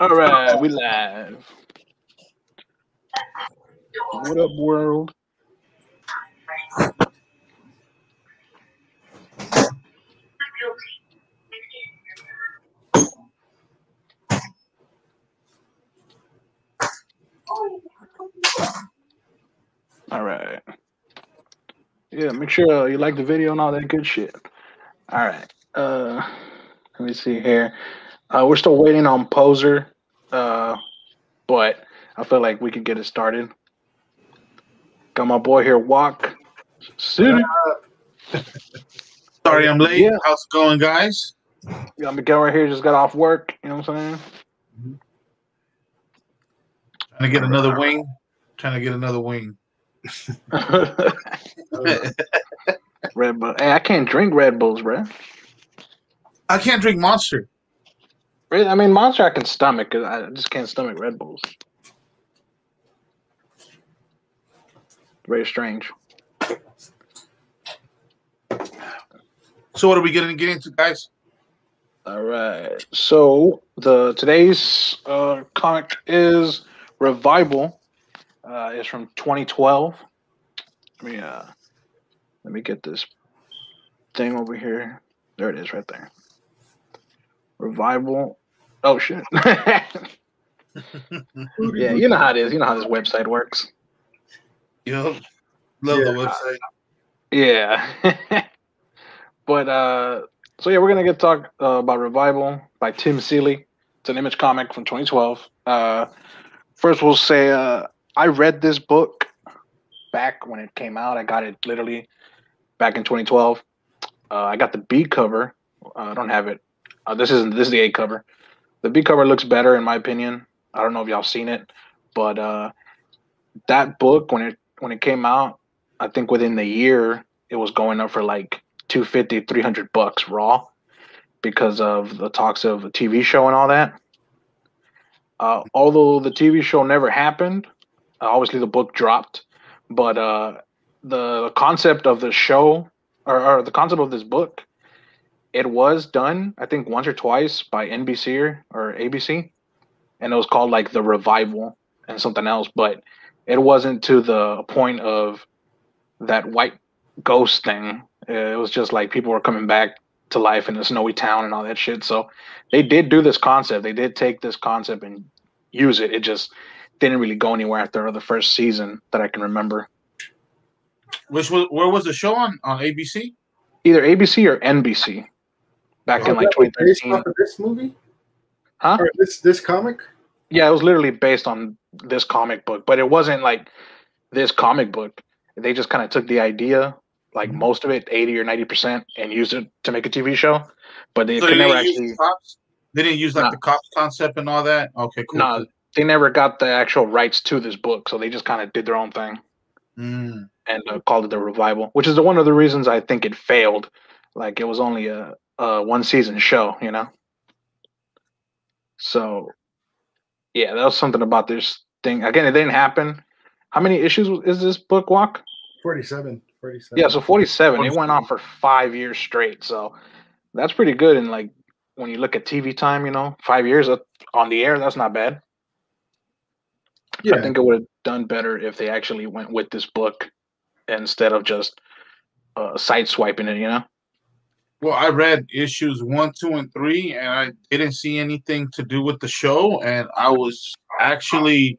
All right, we live. What up, world? All right. Yeah, make sure you like the video and all that good shit. All right. Uh, let me see here. Uh, we're still waiting on Poser, uh, but I feel like we could get it started. Got my boy here, Walk City. Sorry, I'm late. Yeah. How's it going, guys? Got Miguel right here, just got off work. You know what I'm saying? Trying to get another wing. Trying to get another wing. Red Bull. Hey, I can't drink Red Bulls, bro. I can't drink Monster. I mean, Monster I can stomach. I just can't stomach Red Bulls. Very strange. So what are we getting to get into, guys? All right. So the today's uh, comic is Revival. Uh, is from 2012. Let me uh, let me get this thing over here. There it is, right there. Revival. Oh shit. yeah, you know how it is. You know how this website works. Yep. Love the website. Yeah. but uh so yeah, we're gonna get talk uh, about Revival by Tim Seeley. It's an image comic from 2012. Uh first we'll say uh I read this book back when it came out. I got it literally back in 2012. Uh, I got the B cover. Uh, I don't have it. Uh, this isn't this is the A cover. The B cover looks better in my opinion. I don't know if y'all seen it, but uh that book when it when it came out, I think within the year it was going up for like 250 300 bucks raw because of the talks of a tv show and all that uh, although the tv show never happened uh, obviously the book dropped but uh, the concept of the show or, or the concept of this book it was done i think once or twice by nbc or, or abc and it was called like the revival and something else but it wasn't to the point of that white ghost thing. It was just like people were coming back to life in a snowy town and all that shit. So they did do this concept. They did take this concept and use it. It just didn't really go anywhere after the first season that I can remember. Which was where was the show on? On ABC? Either ABC or NBC back in like that based 2013. off of this movie? Huh? Or this this comic? Yeah, it was literally based on this comic book, but it wasn't like this comic book. They just kind of took the idea, like most of it, 80 or 90%, and used it to make a TV show. But they So could they never actually, the cops? They didn't use like No. the cops concept and all that? Okay, cool. no, they never got the actual rights to this book. So they just kind of did their own thing Mm. and uh, called it the revival, which is the, one of the reasons I think it failed. Like it was only a, a one season show, you know? So, yeah, that was something about this thing. Again, it didn't happen. How many issues is this book, Walk? 47. 47. Yeah, so 47. It went on for five years straight. So that's pretty good. And like when you look at TV time, you know, five years on the air, that's not bad. yeah. I think it would have done better if they actually went with this book instead of just uh, side swiping it, you know? Well, I read issues one, two, and three, and I didn't see anything to do with the show. And I was actually,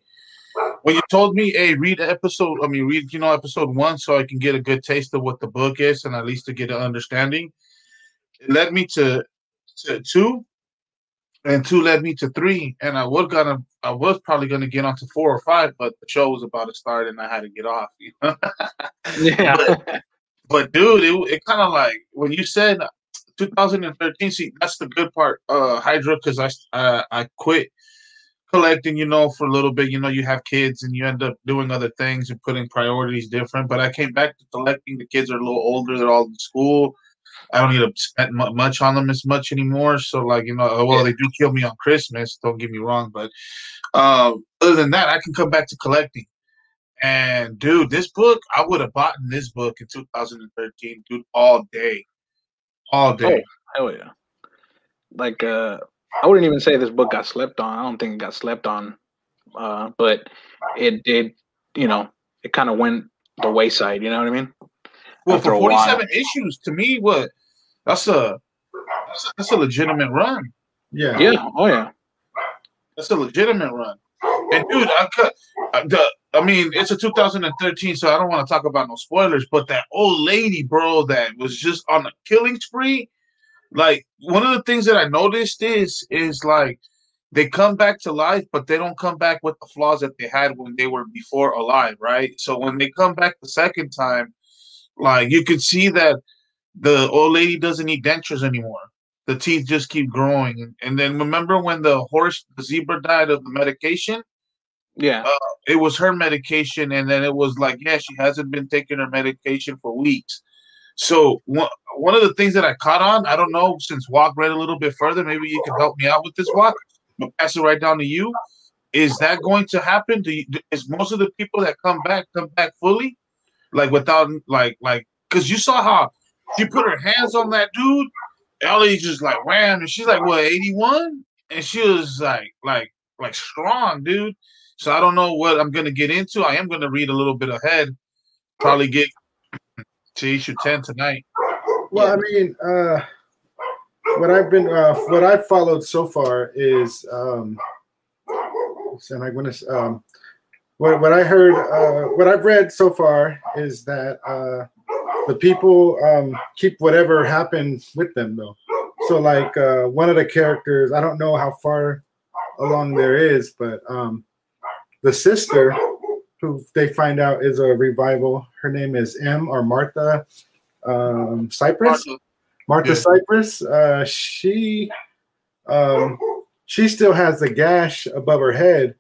when you told me, "Hey, read episode," I mean, read you know episode one, so I can get a good taste of what the book is, and at least to get an understanding. It led me to to two, and two led me to three, and I was gonna, I was probably gonna get onto four or five, but the show was about to start, and I had to get off. You know? Yeah. But dude, it, it kind of like when you said 2013. See, that's the good part, uh, Hydra, because I uh, I quit collecting. You know, for a little bit. You know, you have kids and you end up doing other things and putting priorities different. But I came back to collecting. The kids are a little older. They're all in school. I don't need to spend mu- much on them as much anymore. So like you know, well they do kill me on Christmas. Don't get me wrong, but um, other than that, I can come back to collecting. And dude, this book, I would have bought this book in 2013, dude, all day, all day. Oh, hell yeah. Like, uh, I wouldn't even say this book got slept on. I don't think it got slept on, uh, but it did. You know, it kind of went the wayside. You know what I mean? Well, After for 47 issues, to me, what that's a that's a, that's a legitimate run. Yeah. Yeah. Oh yeah. That's a legitimate run. And dude, I cut uh, the. I mean, it's a 2013, so I don't want to talk about no spoilers. But that old lady, bro, that was just on a killing spree. Like one of the things that I noticed is is like they come back to life, but they don't come back with the flaws that they had when they were before alive, right? So when they come back the second time, like you could see that the old lady doesn't need dentures anymore. The teeth just keep growing. And, then remember when the horse, the zebra died of the medication? Yeah. Uh, it was her medication, and then it was like, yeah, she hasn't been taking her medication for weeks. So one one of the things that I caught on, I don't know, since Walk read a little bit further, maybe you can help me out with this Walk. I'll pass it right down to you. Is that going to happen? Do you, is most of the people that come back come back fully, like without like like because you saw how she put her hands on that dude, Ellie just like wham, and she's like what eighty one, and she was like like like strong, dude. So I don't know what I'm gonna get into. I am gonna read a little bit ahead, probably get to issue ten tonight. Well, I mean, uh, what I've been, uh, what I've followed so far is, um, and I'm gonna, um, what what I heard, uh, what I've read so far is that uh, the people um, keep whatever happened with them, though. So, like uh, one of the characters, I don't know how far along there is, but um, the sister who they find out is a revival. Her name is Em or Martha um, Cypress. Martha Yeah. Cypress. Uh, she um, she still has the gash above her head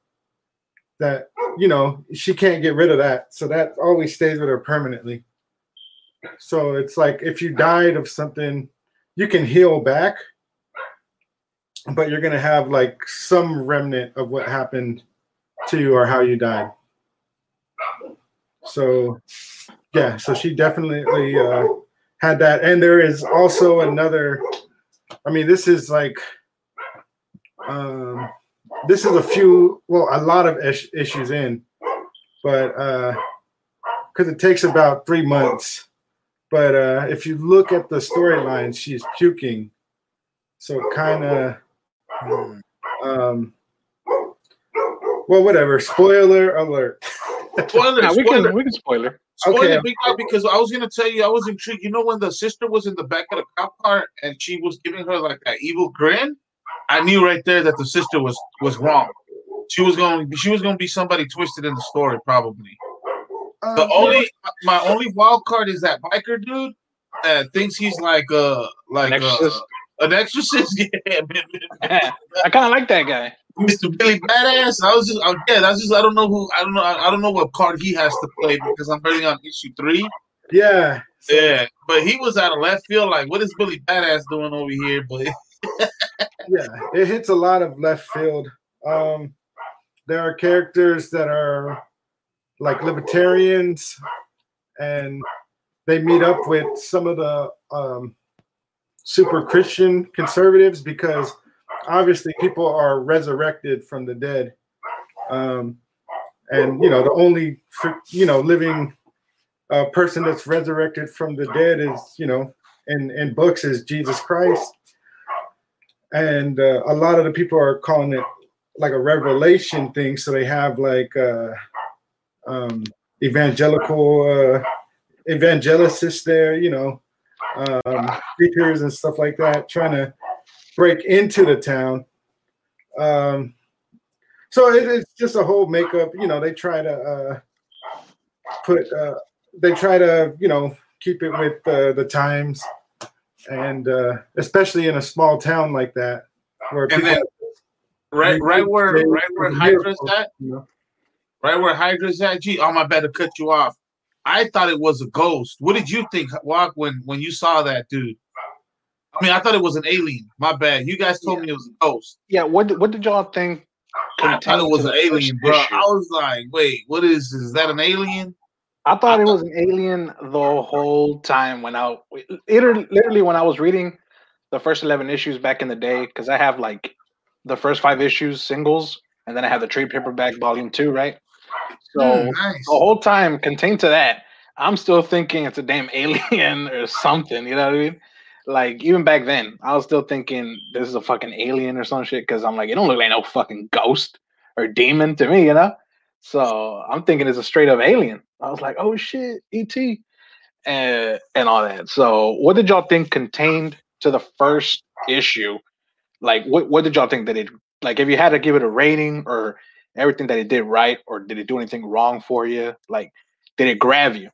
that you know she can't get rid of that, so that always stays with her permanently. So it's like if you died of something, you can heal back, but you're gonna have like some remnant of what happened to you or how you died. So yeah, so she definitely uh, had that, and there is also another. I mean, this is like, um, this is a few, well, a lot of issues in, but because it takes about three months. But uh, if you look at the storyline, she's puking, so kind of, um, well, whatever. Spoiler alert. Spoiler, Yeah, we can we can spoiler. spoiler, Okay. big dog, because I was gonna tell you, I was intrigued. You know, when the sister was in the back of the cop car and she was giving her like that evil grin, I knew right there that the sister was was wrong. She was going, she was going to be somebody twisted in the story, probably. The Um, only, my only wild card is that biker dude that thinks he's like a like An uh, exorcist? an exorcist. Yeah, I kind of like that guy. Mr. Billy Badass. I was just, I, yeah, that's just, I don't know who, I don't know, I, I don't know what card he has to play because I'm already on issue three. yeah. So- Yeah, but he was out of left field. Like, what is Billy Badass doing over here? But yeah it hits a lot of left field um there are characters that are like libertarians and they meet up with some of the um super christian conservatives because obviously people are resurrected from the dead. Um and you know the only you know living uh, person that's resurrected from the dead is you know in in books is jesus christ. And uh, a lot of the people are calling it like a revelation thing. So they have like uh, um, evangelical uh, evangelicists there you know um, speakers and stuff like that trying to break into the town um, so it, it's just a whole makeup you know they try to uh, put uh, they try to you know keep it with uh, the times and uh, especially in a small town like that, where And people, then- right, right where, right where Hydra's at, you know, right where Hydra's at. Gee, oh my bad to cut you off. I thought it was a ghost. What did you think, Walk, when when you saw that dude? I mean, I thought it was an alien. My bad. You guys told me it was a ghost. Yeah. What did- what did y'all think? I thought it was an alien, bro. issue? I was like, wait, what is? Is that an alien? I thought it was an alien the whole time when I literally, literally when I was reading the first eleven issues back in the day because I have like the first five issues singles, and then I have the trade paperback volume two, right? So Mm, nice. the whole time contained to that, I'm still thinking it's a damn alien or something. You know what I mean? Like even back then, I was still thinking this is a fucking alien or some shit because I'm like, it don't look like no fucking ghost or demon to me, you know. So I'm thinking it's a straight up alien. I was like, oh shit, ET, and and all that. So what did y'all think contained to the first issue? Like, what what did y'all think that it like? If you had to give it a rating or everything that it did right, or did it do anything wrong for you? Like, did it grab you?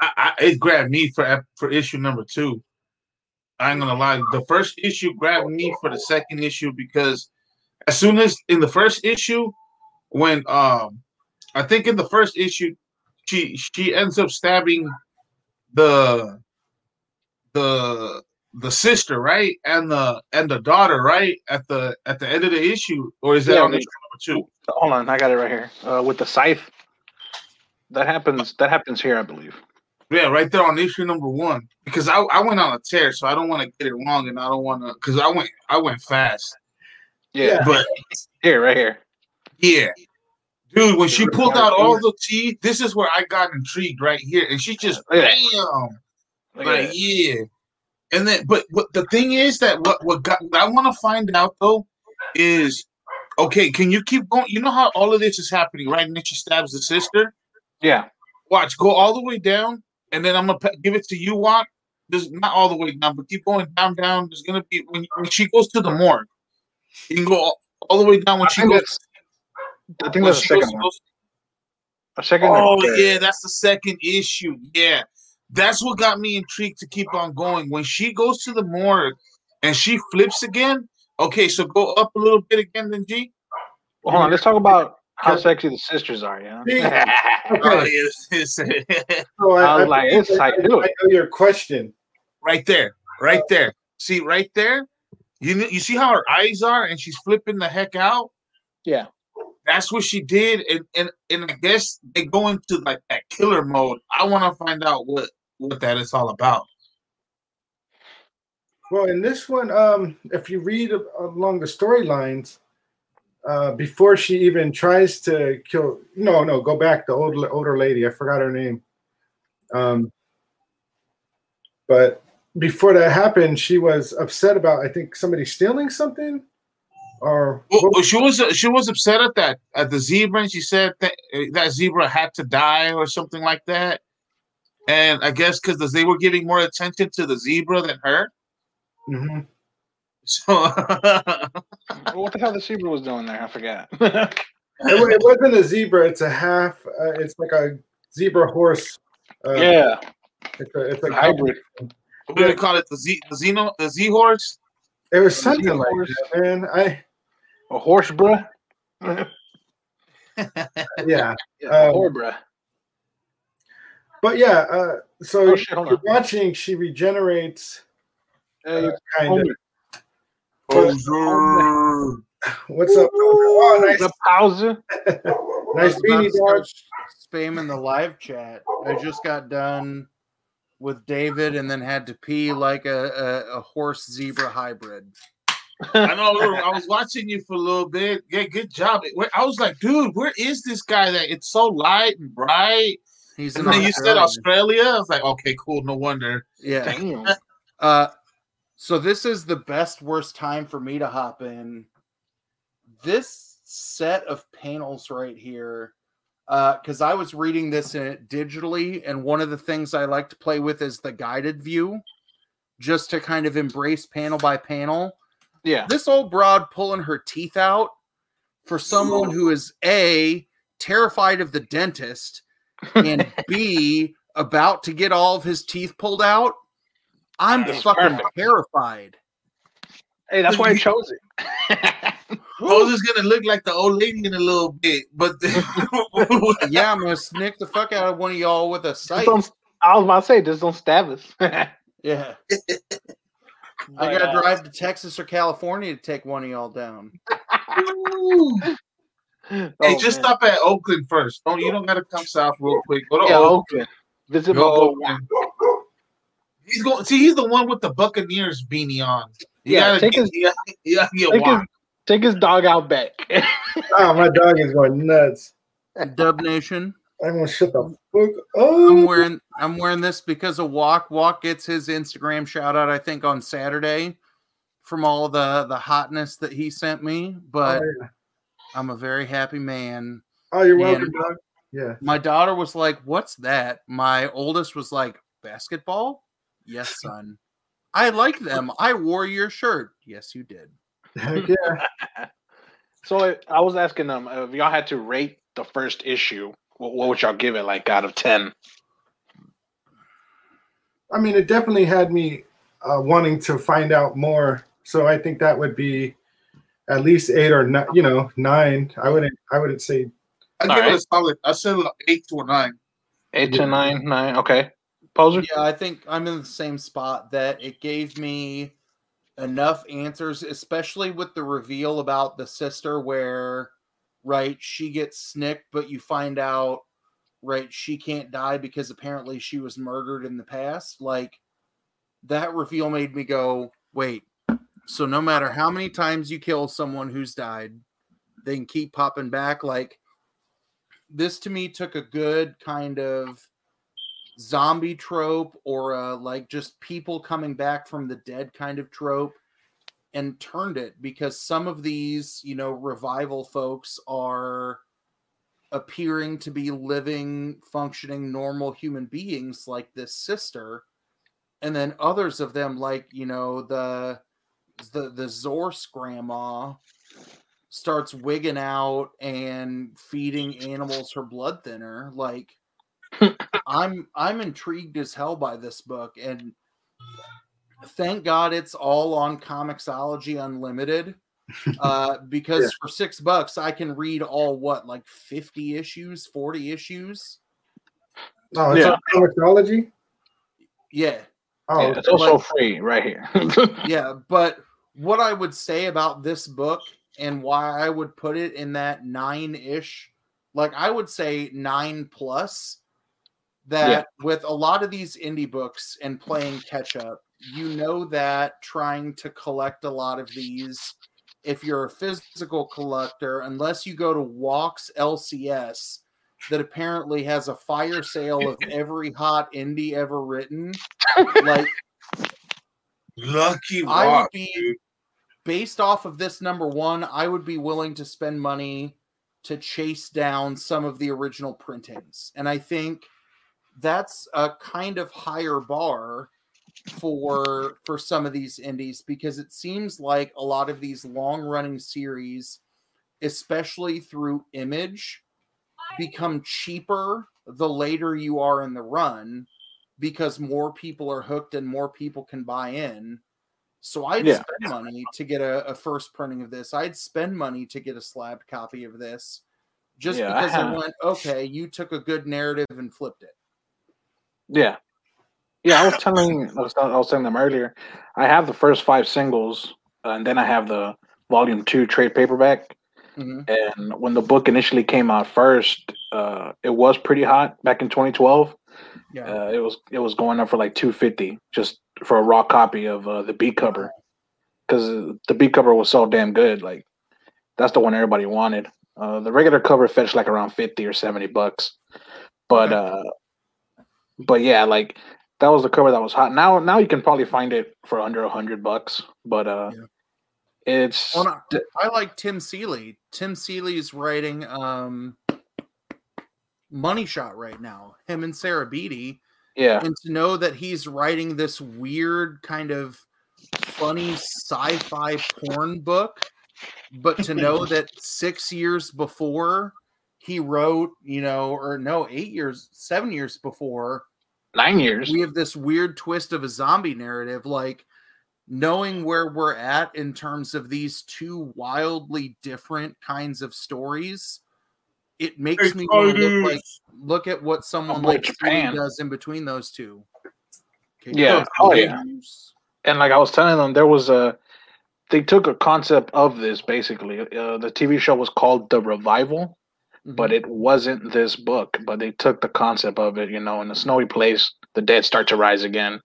I, I, it grabbed me for for issue number two. I ain't gonna lie. The first issue grabbed me for the second issue because as soon as in the first issue, when um, I think in the first issue, she she ends up stabbing the the the sister right and the and the daughter right at the at the end of the issue or is that Yeah, on issue number two? Hold on, I got it right here uh, with the scythe. That happens. That happens here, I believe. Yeah, right there on issue number one. Because I, I went on a tear, so I don't want to get it wrong, and I don't want to because I went I went fast. Yeah, Yeah. But here, right here. yeah, dude, when she pulled out all the teeth, this is where I got intrigued right here, and she just Look at bam, Look at like yeah. And then, but what the thing is that what what, got, what I want to find out though is okay. Can you keep going? You know how all of this is happening, right? And then she stabs the sister. Yeah, Watch, go all the way down, and then I'm gonna give it to you, Walk. There's not all the way down, but keep going down, down. There's gonna be when, when she goes to the morgue. You can go all, all the way down when I she goes. I think that's the she goes second one. those- A second. Oh yeah, that's the second issue. Yeah, that's what got me intrigued to keep on going. When she goes to the morgue and she flips again. Okay, so go up a little bit again, then G. Well, hold on. Let's talk about how sexy the sisters are. Yeah. Yeah. Oh, Okay. yes, yes. So I was like, believe it's I- like, I, dude. I know your question. right there, right there. See, right there. You you see how her eyes are, and she's flipping the heck out. yeah. That's what she did, and and and I guess they go into like that killer mode. I want to find out what what that is all about. Well, in this one, um, if you read along the storylines, uh, before she even tries to kill, no, no, go back. The old older lady, I forgot her name. Um, but before that happened, she was upset about I think somebody stealing something, or Well, she was she was upset at that at the zebra, and she said that uh, that zebra had to die or something like that. And I guess because they were giving more attention to the zebra than her, Mhm. So What the hell the zebra was doing there? I forgot. it, it wasn't a zebra. It's a half. Uh, it's like a zebra horse. Uh, yeah. it's a, it's a Hybrid. what do they call it? The z the xeno the z horse. It was A something like horse. that, man. I A horse, bruh. yeah. Yeah, Um, horse, bruh. But yeah, uh, so Oh, shit, you're watching, she regenerates, Hey, uh, kind of. Poser. What's up? Oh, nice, The pauser. nice I was about beanie to start dog. Spamming the live chat. I just got done with David and then had to pee like a, a, a horse zebra hybrid. I know. I was watching you for a little bit. Yeah, good job. I was like, dude, where is this guy? That it's so light and bright. He's And in then you said Australia. Australia. I was like, okay, cool. No wonder. Yeah. Damn. Uh, so this is the best worst time for me to hop in. This set of panels right here, uh, because I was reading this in, digitally, and one of the things I like to play with is the guided view, just to kind of embrace panel by panel. Yeah. This old broad pulling her teeth out for someone who is a terrified of the dentist and b about to get all of his teeth pulled out. I'm That's fucking perfect. terrified. Hey, that's why I chose it. Rose is gonna look like the old lady in a little bit, but Yeah, I'm gonna snick the fuck out of one of y'all with a sight. I was about to say, just don't stab us. Yeah, I gotta uh, drive to Texas or California to take one of y'all down. hey, oh, just man. stop at Oakland first. Don't you don't gotta come south real quick. Go to Yeah, Oakland. Oakland. Visit Go boy. Oakland. He's going. See, he's the one with the Buccaneers beanie on. You Yeah, gotta take get, his- you gotta, you gotta get take his- Take his dog out back. Oh, my dog is going nuts. Dub Nation. I'm gonna shut the fuck I'm wearing I'm wearing this because of Walk. Walk gets his Instagram shout out, I think, on Saturday from all the the hotness that he sent me. But oh, yeah. I'm a very happy man. Oh, you're Man. welcome, dog. Yeah. My daughter was like, "What's that?" My oldest was like, "Basketball." Yes, son. I like them. I wore your shirt. Yes, you did. Heck yeah. so I- I was asking them uh, if y'all had to rate the first issue. What, what would y'all give it? Like out of ten? I mean, it definitely had me uh, wanting to find out more. So I think that would be at least eight or nine. You know, nine. I wouldn't. I wouldn't say. I give Alright. it a solid. I said like eight to a nine. Eight to nine, nine. Okay. Poser. Yeah, I think I'm in the same spot that it gave me enough answers, especially with the reveal about the sister, where right she gets snicked, but you find out right she can't die because apparently she was murdered in the past. Like that reveal made me go, wait. So no matter how many times you kill someone who's died, they can keep popping back. Like this to me took a good kind of zombie trope or uh, like just people coming back from the dead kind of trope and turned it because some of these you know revival folks are appearing to be living functioning normal human beings like this sister. And then others of them like you know the the the zorse grandma starts wigging out and feeding animals her blood thinner like i'm i'm intrigued as hell by this book and thank god it's all on Comixology unlimited uh because Yeah. for six bucks i can read all what like 50 issues 40 issues Oh, it's Yeah. on Comixology. yeah Oh, yeah, it's also but- free right here. yeah but what i would say about this book and why i would put it in that nine-ish like i would say nine plus that with a lot of these indie books and playing catch up you know that trying to collect a lot of these if you're a physical collector unless you go to walks lcs that apparently has a fire sale of every hot indie ever written like Lucky I would be dude. based off of this number one, I would be willing to spend money to chase down some of the original printings. And I think that's a kind of higher bar for for some of these indies because it seems like a lot of these long running series especially through image become cheaper the later you are in the run because more people are hooked and more people can buy in so I'd Yeah. spend money to get a, a first printing of this. I'd spend money to get a slabbed copy of this just Yeah, because I have- went, okay, you took a good narrative and flipped it. Yeah. Yeah, I was telling I was, I was telling them earlier. I have the first five singles, uh, and then I have the volume two trade paperback. Mhm. And when the book initially came out first, uh, it was pretty hot back in 2012. Yeah. Uh, it was it was going up for like 250 just for a raw copy of uh, the B cover because the B cover was so damn good. Like that's the one everybody wanted. Uh, the regular cover fetched like around 50 or 70 bucks, but uh, but yeah, like that was the cover that was hot. Now now you can probably find it for under a hundred bucks, but uh, Yeah. it's Well, no, I like Tim Seeley. Tim Seeley's writing um Money Shot right now. Him and Sarah Beattie. yeah And to know that he's writing this weird kind of funny sci-fi porn book, but to know that six years before he wrote, you know, or no, eight years, seven years before, nine years. we have this weird twist of a zombie narrative like knowing where we're at in terms of these two wildly different kinds of stories it makes me look like look at what someone like Japan. Does in between those two Okay, Yeah. Oh, yeah. and like I was telling them, there was a they took a concept of this basically. Uh, the TV show was called The Revival, but Mhm. it wasn't this book. But they took the concept of it, you know, in a snowy place, the dead start to rise again,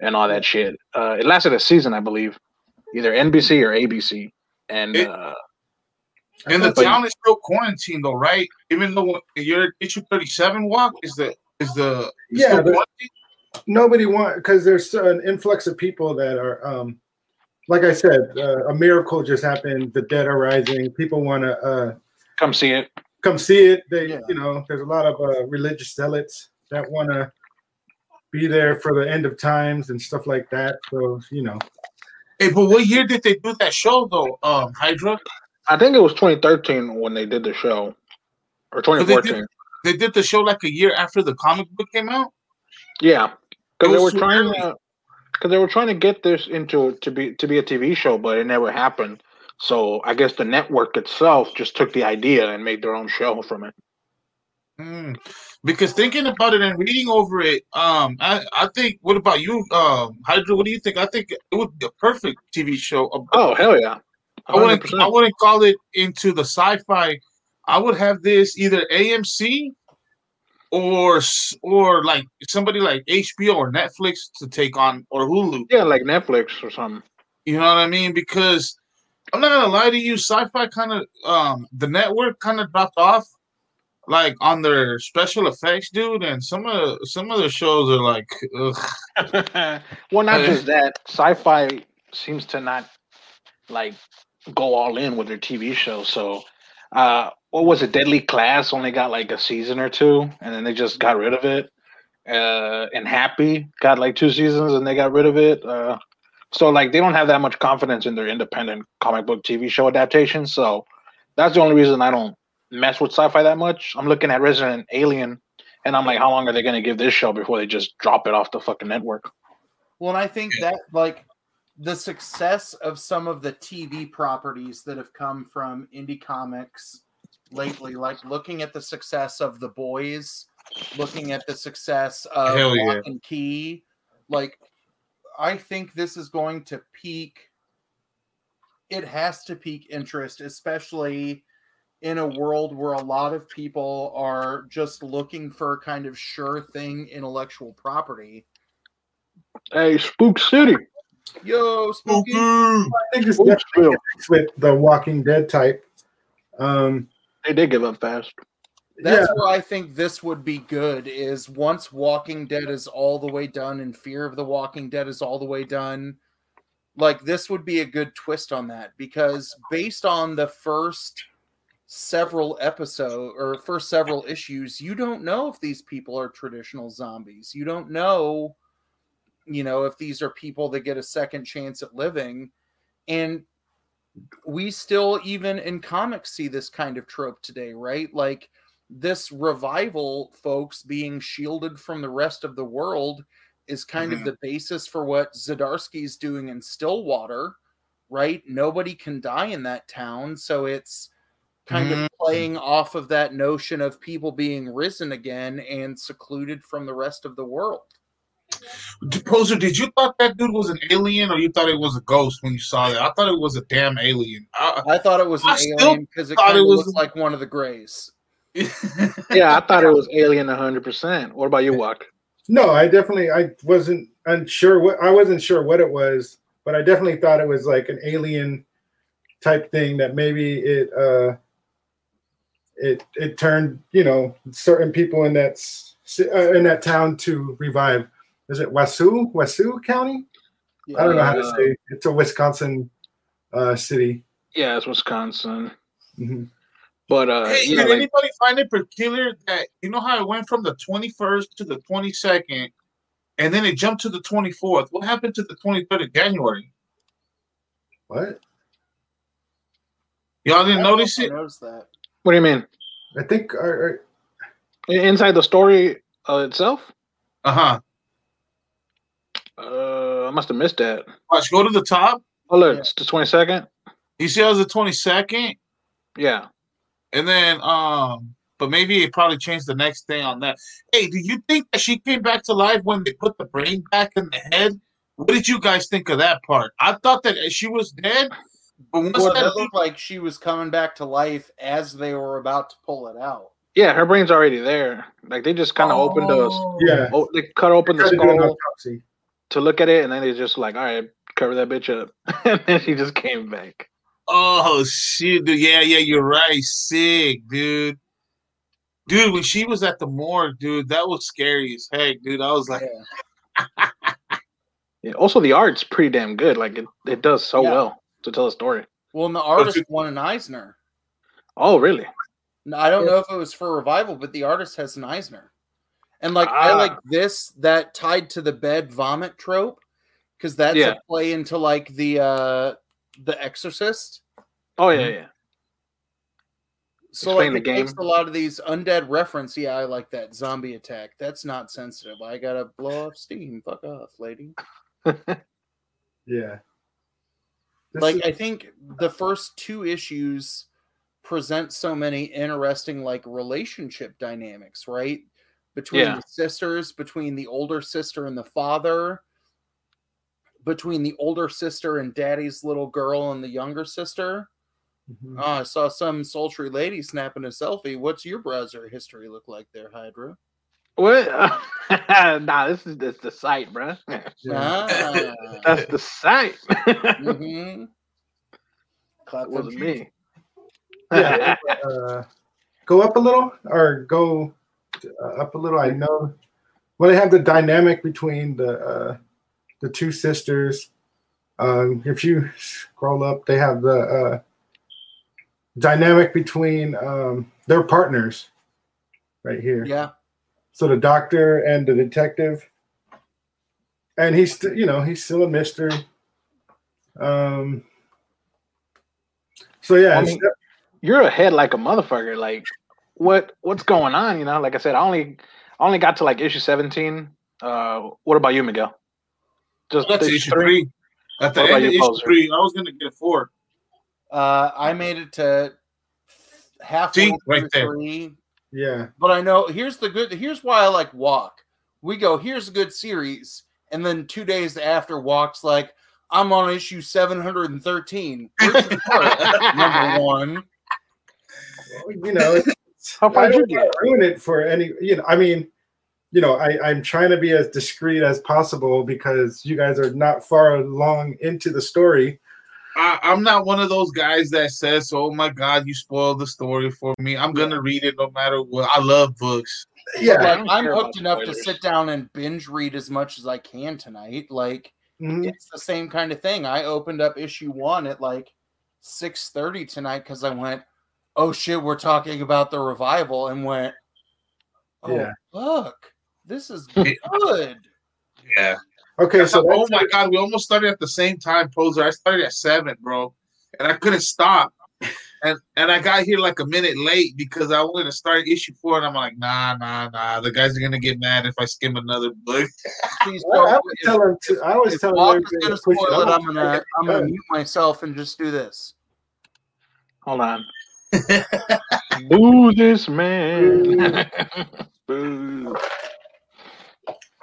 and all that shit. Uh, it lasted a season, I believe. either NBC or ABC, and It- uh, And the town is still quarantined though, right? Even though your issue thirty seven walk is the is the is Yeah, still nobody want because there's an influx of people that are um like i said uh, a miracle just happened the dead are rising people want to uh come see it. Come see it they Yeah. you know there's a lot of uh, religious zealots that want to be there for the end of times and stuff like that so you know Hey, but what year did they do that show though? Um, Hydra. I think it was 2013 when they did the show, or they did- 2014. They did the show like a year after the comic book came out. Yeah, because they were trying early. to, because they were trying to get this into to be to be a TV show, but it never happened. So I guess the network itself just took the idea and made their own show from it. Mm. Because thinking about it and reading over it, um, I, I think. What about you, um, Hydra? What do you think? I think it would be a perfect TV show. A- Oh hell yeah, I wouldn't. I wouldn't call it into the Syfy. I would have this either AMC or or like somebody like HBO or Netflix to take on or Hulu. Yeah, like Netflix or something. You know what I mean? Because I'm not gonna lie to you, Syfy kind of um the network kind of dropped off like on their special effects, dude, and some of some of the shows are like ugh. well, not just that. Syfy seems to not like go all in with their TV shows. So, uh, what was it? Deadly Class only got like a season or two, and then they just got rid of it. Uh, and Happy got like two seasons, and they got rid of it. Uh, so like they don't have that much confidence in their independent comic book TV show adaptations. So that's the only reason I don't mess with Syfy that much. I'm looking at Resident Alien, and I'm like, how long are they going to give this show before they just drop it off the fucking network? Well, and I think that like the success of some of the TV properties that have come from indie comics lately, like looking at the success of The Boys, looking at the success of Hell yeah. Locke and Key, like I think this is going to peak. It has to peak interest, especially in a world where a lot of people are just looking for kind of sure thing intellectual property. Hey, Spook City. Yo, spooky. i think it's definitely with the walking dead type um They did give up fast. That's yeah I think this would be good. Is once Walking Dead is all the way done and Fear of the Walking Dead is all the way done, like this would be a good twist on that because based on the first several episode or first several issues, you don't know if these people are traditional zombies. You don't know, you know, if these are people that get a second chance at living, and we still even in comics see this kind of trope today, right? Like this revival folks being shielded from the rest of the world is kind Mhm. of the basis for what Zdarsky's doing in Stillwater, right? Nobody can die in that town, so it's kind Mhm. of playing off of that notion of people being risen again and secluded from the rest of the world. Poser, did you thought that dude was an alien or you thought it was a ghost when you saw that? I thought it was a damn alien. I, I thought it was an I alien because it kind it of was- looked like one of the Greys. Yeah, I thought it was Alien 100%. What about you, Walk? No, I definitely I wasn't unsure what I wasn't sure what it was, but I definitely thought it was like an alien type thing that maybe it uh it it turned you know certain people in that uh, in that town to revive. Is it Wasu Wasu County? I don't know how to say. It's a Wisconsin uh city. Yeah, it's Wisconsin. Mhm. But uh, Hey, yeah, did like, anybody find it peculiar that you know how it went from the 21st to the 22nd and then it jumped to the 24th? What happened to the 23rd of January? What? Y'all didn't don't notice if I it? Noticed that. what do you mean? I think uh, uh, I- Inside the story uh, itself? Uh huh. Uh, I must have missed that. Watch, go to the top. Oh, look, Yeah. it's the 22nd. You see, it was the 22nd, Yeah. And then um, but maybe it probably changed the next day on that. Hey, do you think that she came back to life when they put the brain back in the head? What did you guys think of that part? I thought that she was dead, but once Well, that it looked like she was coming back to life as they were about to pull it out. Yeah, her brain's already there. Like they just kind of opened the, Oh. yeah. oh, they cut open the Tried to skull to look at it, and then they just like, all right, cover that bitch up, and then she just came back. Oh shit, dude. Yeah, yeah, you're right. Sick, dude. Dude, when she was at the morgue, dude, that was scary as heck, dude. I was like, Yeah. Yeah. Also, the art's pretty damn good. Like it, it does so Yeah. well to tell a story. Well, and the artist won an Eisner. Oh, really? No, I don't know if it was for revival, but the artist has an Eisner. And like I Ah. like this that tied to the bed vomit trope because that's Yeah. a play into like the uh the Exorcist. Oh yeah, Mm-hmm. yeah. So Explain like the it takes a lot of these undead reference. Yeah, I like that zombie attack. That's not sensitive. I gotta blow off steam. Fuck off, lady. Yeah. This like is- I think the first two issues present so many interesting like relationship dynamics, right? Between Yeah. the sisters, between the older sister and the father, between the older sister and daddy's little girl and the younger sister. Mhm. Oh, I saw some sultry lady snapping a selfie. What's your browser history look like there, Hydra? What? nah, this is this the site, bruh. Yeah. Ah, That's the site. mm-hmm. Clap wasn't me. Yeah. uh, go up a little or go uh, up a little. I know. Well, they have the dynamic between the uh, the two sisters. Um, if you scroll up, they have the uh, dynamic between um, their partners right here. Yeah. So the doctor and the detective, and he's st- you know he's still a mystery. Um. So yeah, I it's- mean, You're ahead like a motherfucker. Like, what what's going on? You know, like I said, I only I only got to like issue seventeen. Uh, what about you, Miguel? Just that's issue issue three. At the What end of you, issue Poser? three, I was gonna get four. Uh, I made it to half See, right there. three, yeah. but I know here's the good. Here's why I like Walk. We go here's a good series, and then two days after Walk's like I'm on issue seven hundred and thirteen. Number one. you know, How far I did you don't wanna get? ruin it for any. You know, I mean, you know, I I'm trying to be as discreet as possible because you guys are not far along into the story. I, I'm not one of those guys that says, "Oh my God, you spoiled the story for me." I'm gonna read it no matter what. I love books. Yeah. like, I'm hooked about enough to sit down and binge read as much as I can tonight. Like Mhm. it's the same kind of thing. I opened up issue one at like six thirty tonight because I went, "Oh shit, we're talking about the revival," and went, "Oh Yeah. fuck, this is good." Yeah. Okay, so oh that's, my God, we almost started at the same time, Poser. I started at seven, bro, and I couldn't stop. And and I got here like a minute late because I wanted to start issue four, and I'm like, nah, nah, nah. The guys are gonna get mad if I skim another book. See, I, I so always tell them. I always if tell them Walker's everybody gonna to push spoil it. I'm gonna I'm gonna mute myself and just do this. Hold on. Boo this man. Boo.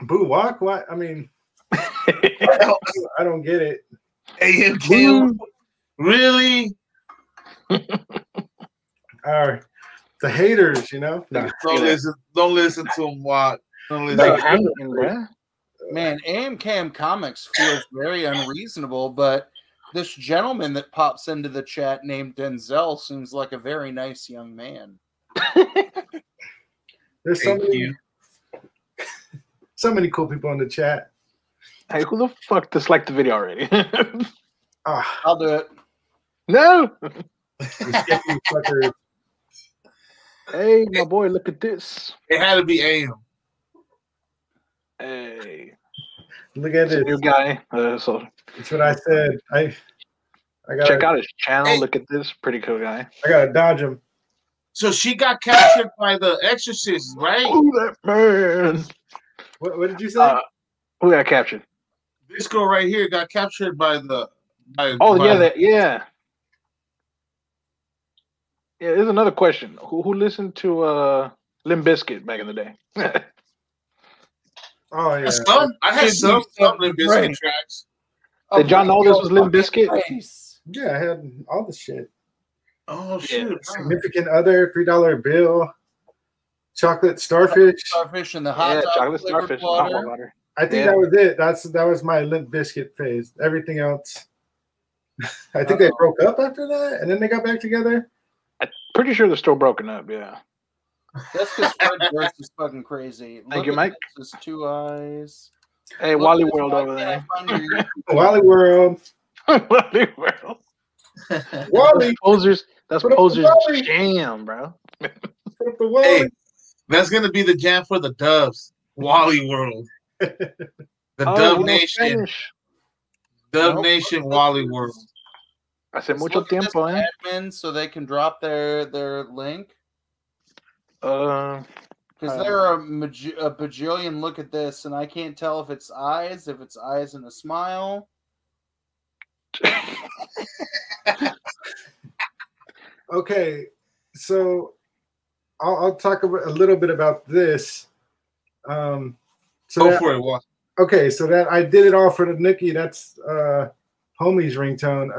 Boo walk. What? I mean, I don't get it. AM Kim, really? All right, the haters, you know. Nah. Don't listen. Don't listen to him, Watt. Don't listen. They No. hating, bruh. Man, AMCAM Comics feels very unreasonable, but this gentleman that pops into the chat named Denzel seems like a very nice young man. There's so Thank many, you. So many cool people in the chat. Hey, who the fuck disliked the video already? Ah, I'll do it. no. you skipping fuckers. Hey, my boy, look at this. It had to be AM. Hey, Look at this. new guy. Uh, so That's what I said. I, I got, check out his channel. Hey. Look at this, pretty cool guy. I got to dodge him. So she got captured by the exorcist, right? Oh, that man. What, what did you say? Uh, who got captured? This girl right here got captured by the. By, Oh by- yeah, that, yeah. Yeah, there's another question. Who who listened to uh Limp Bizkit back in the day? oh yeah. Some I had Dude, some you some said Limp the Bizkit brain. tracks. Did y'all know this was Limp Bizkit? Nice. Yeah, I had all the shit. Oh shit! Significant other, three dollar bill, chocolate starfish. Starfish and the hot yeah, chocolate starfish, water. hot water. I think Yeah. that was it. That's that was my Limp Bizkit phase. Everything else, I think they Uh-oh. broke up after that, and then they got back together. Pretty sure they're still broken up. Yeah. That's because Fred Durst is fucking crazy. Thank you, at Mike. this, His two eyes. Hey, Look Wally World over there. can't I find Wally World, Wally World. Wally, Posers. That's Put posers Wally. jam, bro. put up the Wally. Hey, that's gonna be the jam for the Doves. Wally World. The Oh, Dub we know Nation. Spanish. Dub Nope. Nation Wally World. I said mucho look at this tiempo, eh? admin so they can drop their their link Uh, because Uh, there are a, maj- a bajillion. Look at this, and I can't tell if it's eyes, if it's eyes and a smile. Okay, so I'll, I'll talk about, a little bit about this. Um, so Go that- for it, Wally. okay, so that I did it all for the Nookie. That's uh, homie's ringtone.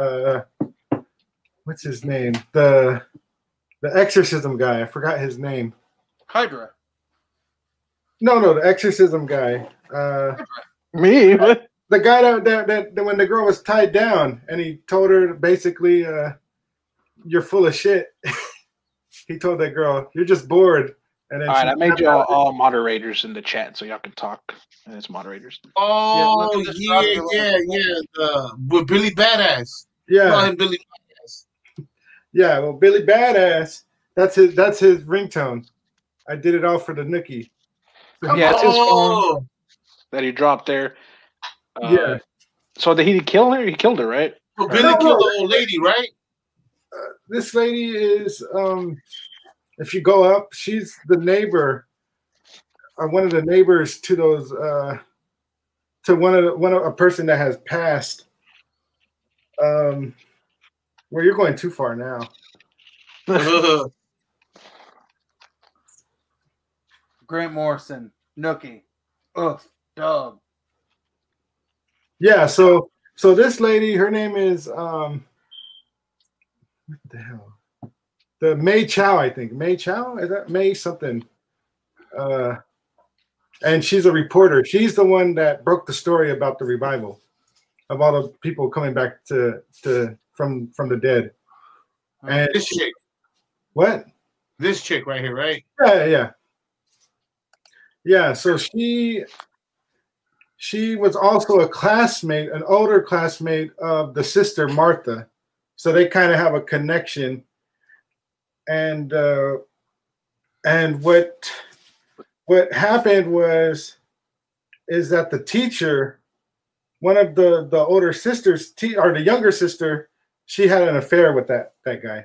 Uh, what's his name? The the exorcism guy. I forgot his name. Hydra. No, no, the exorcism guy. Uh, me? What? the guy that, that, that, that when the girl was tied down and he told her basically, uh, "You're full of shit." he told that girl, "You're just bored." And then All right, I made y'all out all moderators in the chat so y'all can talk as moderators. Oh look at this yeah, yeah, yeah. The with Billy Badass. Yeah, Call him Billy Badass. yeah. Well, Billy Badass. That's his. That's his ringtone. I did it all for the Nookie. So Yeah, it's his phone. That he dropped there. Uh, Yeah. So did he kill her? He killed her, right? so Billy No, killed no. the old lady, right? This lady is um if you go up she's the neighbor uh, one of the neighbors to those uh to one of the, one of a person that has passed um well you're going too far now Grant Morrison. Nookie. Oof. Dub. yeah so so this lady her name is um what the hell? The may chow i think. May chow is that may something? Uh and she's a reporter. She's the one that broke the story about the revival of all the people coming back to to from from the dead. And this chick, what? This chick right here, right? yeah yeah. Yeah so she she was also a classmate an older classmate of the sister martha so they kind of have a connection. And uh and what what happened was is that the teacher one of the the older sisters te- or the younger sister she had an affair with that that guy.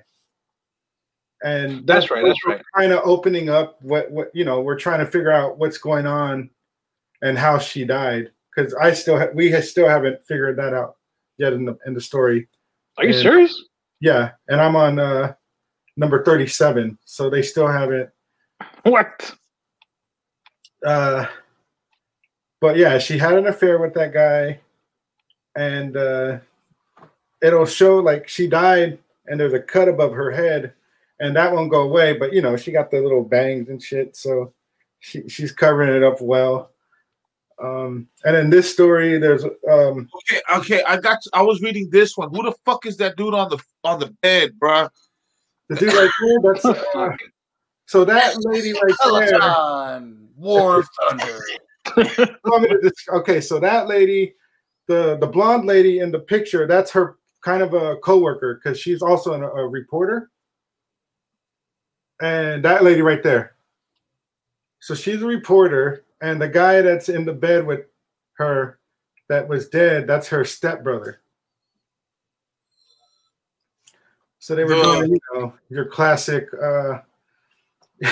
And That's right, that's right. kind of opening up what what you know we're trying to figure out what's going on and how she died. Because i still ha- we still haven't figured that out yet in the in the story Are you And- serious? yeah and i'm on uh number 37 so they still haven't What? uh but yeah she had an affair with that guy and uh it'll show like she died and there's a cut above her head and that won't go away but you know she got the little bangs and shit so she, she's covering it up well um and in this story there's um Okay, okay. I got. I was reading this one. Who the fuck is that dude on the on the bed, bruh? the dude right there that's uh, so that lady right there Peloton. War Thunder. want me to dis- okay, so that lady, the the blonde lady in the picture, that's her kind of a coworker because she's also an, a reporter. And that lady right there. So she's a reporter, and the guy that's in the bed with her that was dead, that's her stepbrother. So they were Ugh. doing, you know, your classic uh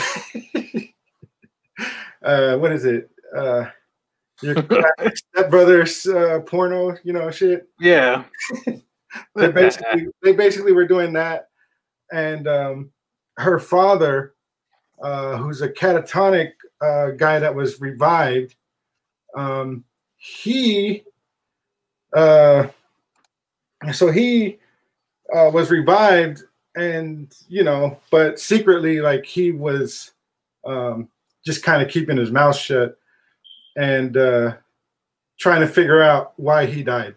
uh what is it? Uh your classic stepbrothers uh porno, you know, shit. Yeah. They basically they basically were doing that. And um her father, uh, who's a catatonic uh guy that was revived, um, he uh so he uh was revived and you know, but secretly like he was um just kind of keeping his mouth shut and uh trying to figure out why he died.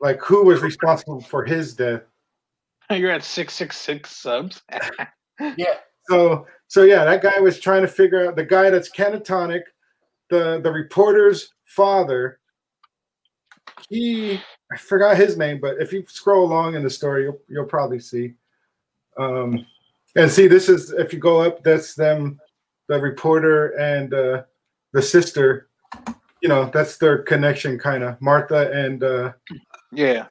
Like who was responsible for his death. You're at six six six subs. Yeah. So so yeah, that guy was trying to figure out the guy that's catatonic, the the reporter's father. He I forgot his name, but if you scroll along in the story, you'll you'll probably see. Um, and see, this is if you go up, that's them, the reporter and uh, the sister. You know, that's their connection, kind of Martha and uh, yeah.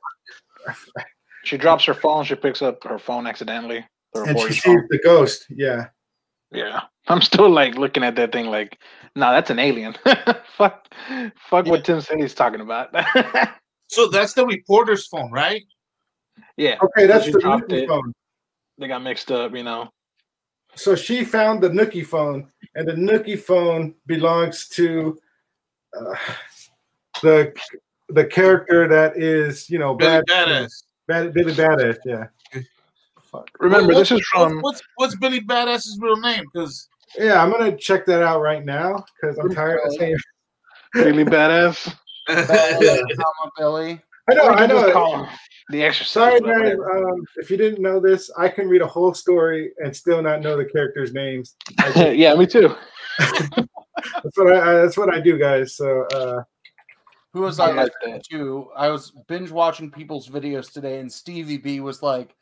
She drops her phone. She picks up her phone accidentally. The and she sees phone. the ghost. Yeah. Yeah. I'm still like looking at that thing like, nah, that's an alien. fuck, fuck what Tim City's talking about. So that's the reporter's phone, right? yeah. Okay, that's She the dropped Nookie it. phone. They got mixed up, you know. So she found the Nookie phone, and the Nookie phone belongs to uh, the the character that is, you know, Billy bad, Badass. Bad Billy Badass. Yeah. Fuck. Remember, What's- this is from what's what's Billy Badass's real name? Because Yeah, I'm gonna check that out right now because I'm tired of saying. Billy Badass. Mama Billy. I know, I know. call him The Exorcist. Sorry, but guys. Um, if you didn't know this, I can read a whole story and still not know the characters' names. yeah, me too. That's what I, I that's what I do, guys. So uh, Who was I I like to? I was binge watching people's videos today, and Stevie B was like,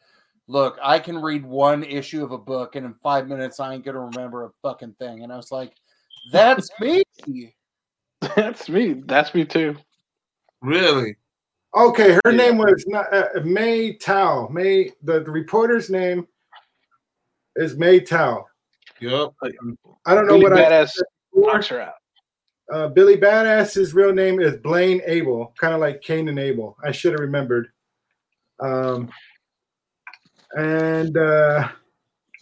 "Look, I can read one issue of a book, and in five minutes, I ain't gonna remember a fucking thing." And I was like, "That's me." That's me. That's me too. really? okay, her Yeah. name was not uh, May Tao. May the, the reporter's name is May Tao. Yep. I don't know Really what I Badass said knocks her out. Uh, Billy Badass's real name is Blaine Abel, kind of like Cain and Abel. I should have remembered. Um, and uh,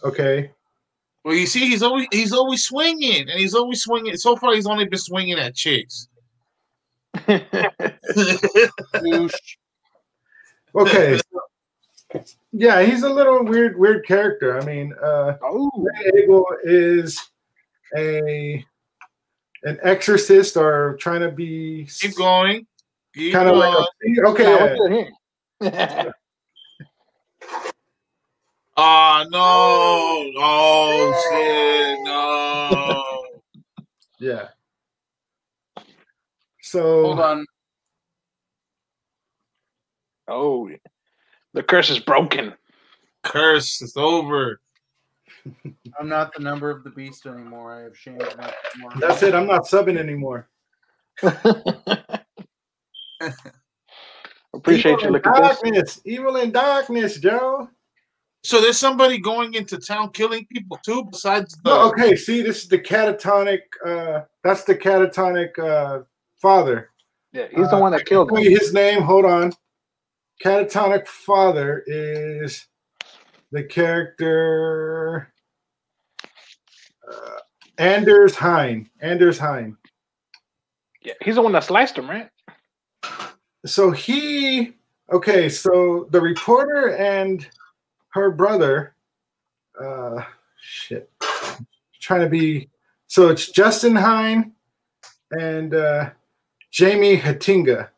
okay, Well, you see, he's always he's always swinging, and he's always swinging. So far, he's only been swinging at chicks. Okay. so- yeah, he's a little weird, weird character. I mean, uh, oh, Blaine Abel is a an exorcist or trying to be Keep going. Keep kind of like a, okay. yeah, yeah. look at. Oh no! Oh shit! No! Yeah. So Hold on. oh, the curse is broken. Curse! It's over. I'm not the number of the beast anymore. I have changed my. that's it. I'm not subbing anymore. Appreciate Evil you in looking at this. darkness. Evil in darkness, Joe. So there's somebody going into town killing people too, besides the. No, okay. See, this is the catatonic. Uh, that's the catatonic uh, father. Yeah, he's the Uh, one that killed Tell him. his name. Hold on. Catatonic father is the character uh, Anders Hein. Anders Hein. Yeah, he's the one that sliced him, right? So he. Okay, so the reporter and her brother. Uh, shit. Trying to be. So it's Justin Hein and uh, Jamie Hatinga.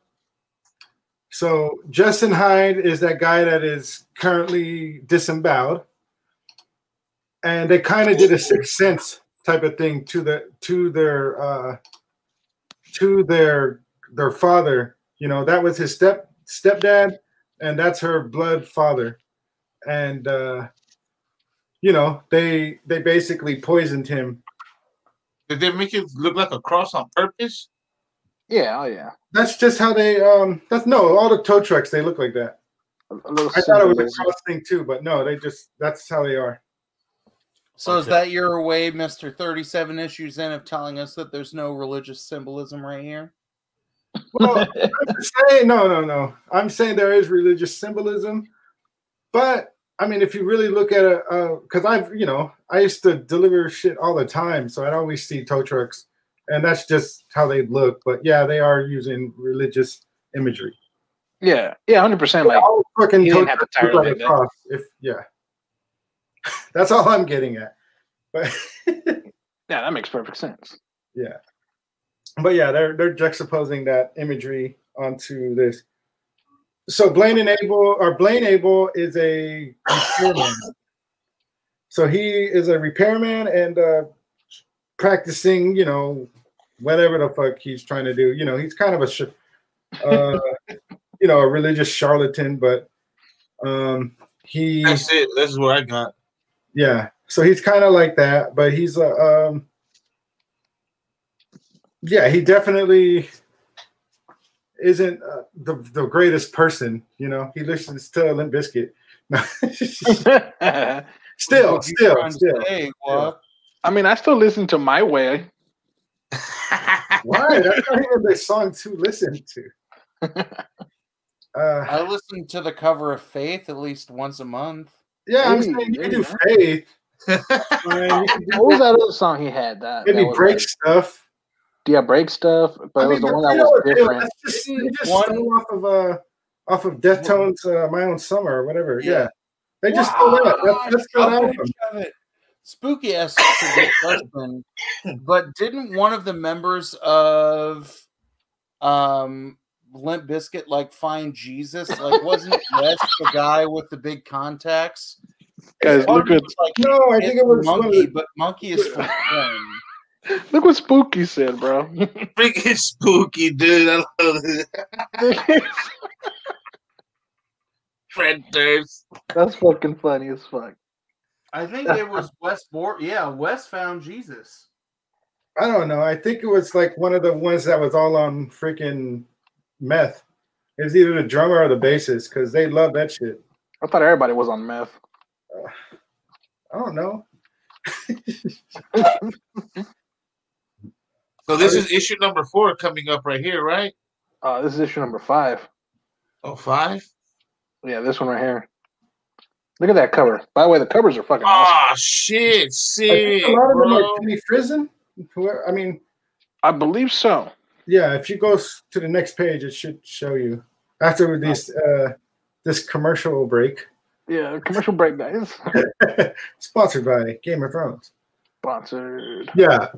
So Justin Hyde is that guy that is currently disemboweled, and they kind of did a sixth sense type of thing to the to their uh, to their their father. You know that was his step stepdad, and that's her blood father, and uh, you know they they basically poisoned him. Did they make it look like a cross on purpose? Yeah, oh yeah. That's just how they. Um, that's no all the tow trucks they look like that. A, a little I thought it was a cross thing too, but no, they just that's how they are. So is that your way, Mister Thirty Seven issues in, of telling us that there's no religious symbolism right here? Well, I'm saying no, no, no. I'm saying there is religious symbolism, but I mean, if you really look at it, uh, because I've, you know, I used to deliver shit all the time, so I'd always see tow trucks, and that's just how they look. But yeah, they are using religious imagery. yeah, yeah, hundred percent. Like, all fucking you didn't have to tire like cross. If yeah, that's all I'm getting at. But yeah, that makes perfect sense. yeah. but yeah, they're they're juxtaposing that imagery onto this. So Blaine and Abel, or Blaine Abel, is a repairman. So he is a repairman and uh, practicing, you know, whatever the fuck he's trying to do. You know, he's kind of a, sh- uh, you know, a religious charlatan, but um, he. That's it. That's what I got. Yeah, so he's kind of like that, but he's a. Um, yeah, he definitely isn't uh, the the greatest person. You know, he listens to Limp Bizkit. still, still, still. say, what? I mean, I still listen to My Way. Why? That's not even the song to listen to. Uh, I listen to the cover of Faith at least once a month. yeah, I'm saying you can do faith. Fine, you What was that other song he had? That, that maybe was break like- stuff. yeah, break stuff. But it was the one that was different. That's just, just One- off of uh off of Deftones, uh, My Own Summer or whatever. Yeah, Yeah. they just stole that. That's, that's good I'll album. Think of it. Spooky asked a question, but didn't one of the members of um Limp Bizkit like find Jesus? Like, wasn't Wes the guy with the big contacts? Guys, look at like No, I think it was Munky, the- but Munky is from Korn. look what Spooky said, bro. Freaking spooky, dude. I love it. Fred Durst. That's fucking funny as fuck. I think it was Wes. Bor. Yeah, Wes found Jesus. I don't know. I think it was like one of the ones that was all on freaking meth. It was either the drummer or the bassist because they love that shit. I thought everybody was on meth. I don't know. So this is issue number four coming up right here, right? Uh, this is issue number five. Oh, five. Yeah, this one right here. Look at that cover. By the way, the covers are fucking awesome. Oh shit, I sick, a lot of them bro. are Jenny Frison. I mean, I believe so. yeah. If you go to the next page, it should show you after this uh, this commercial break. Yeah, commercial break, guys. Sponsored by Game of Thrones. Sponsored. Yeah.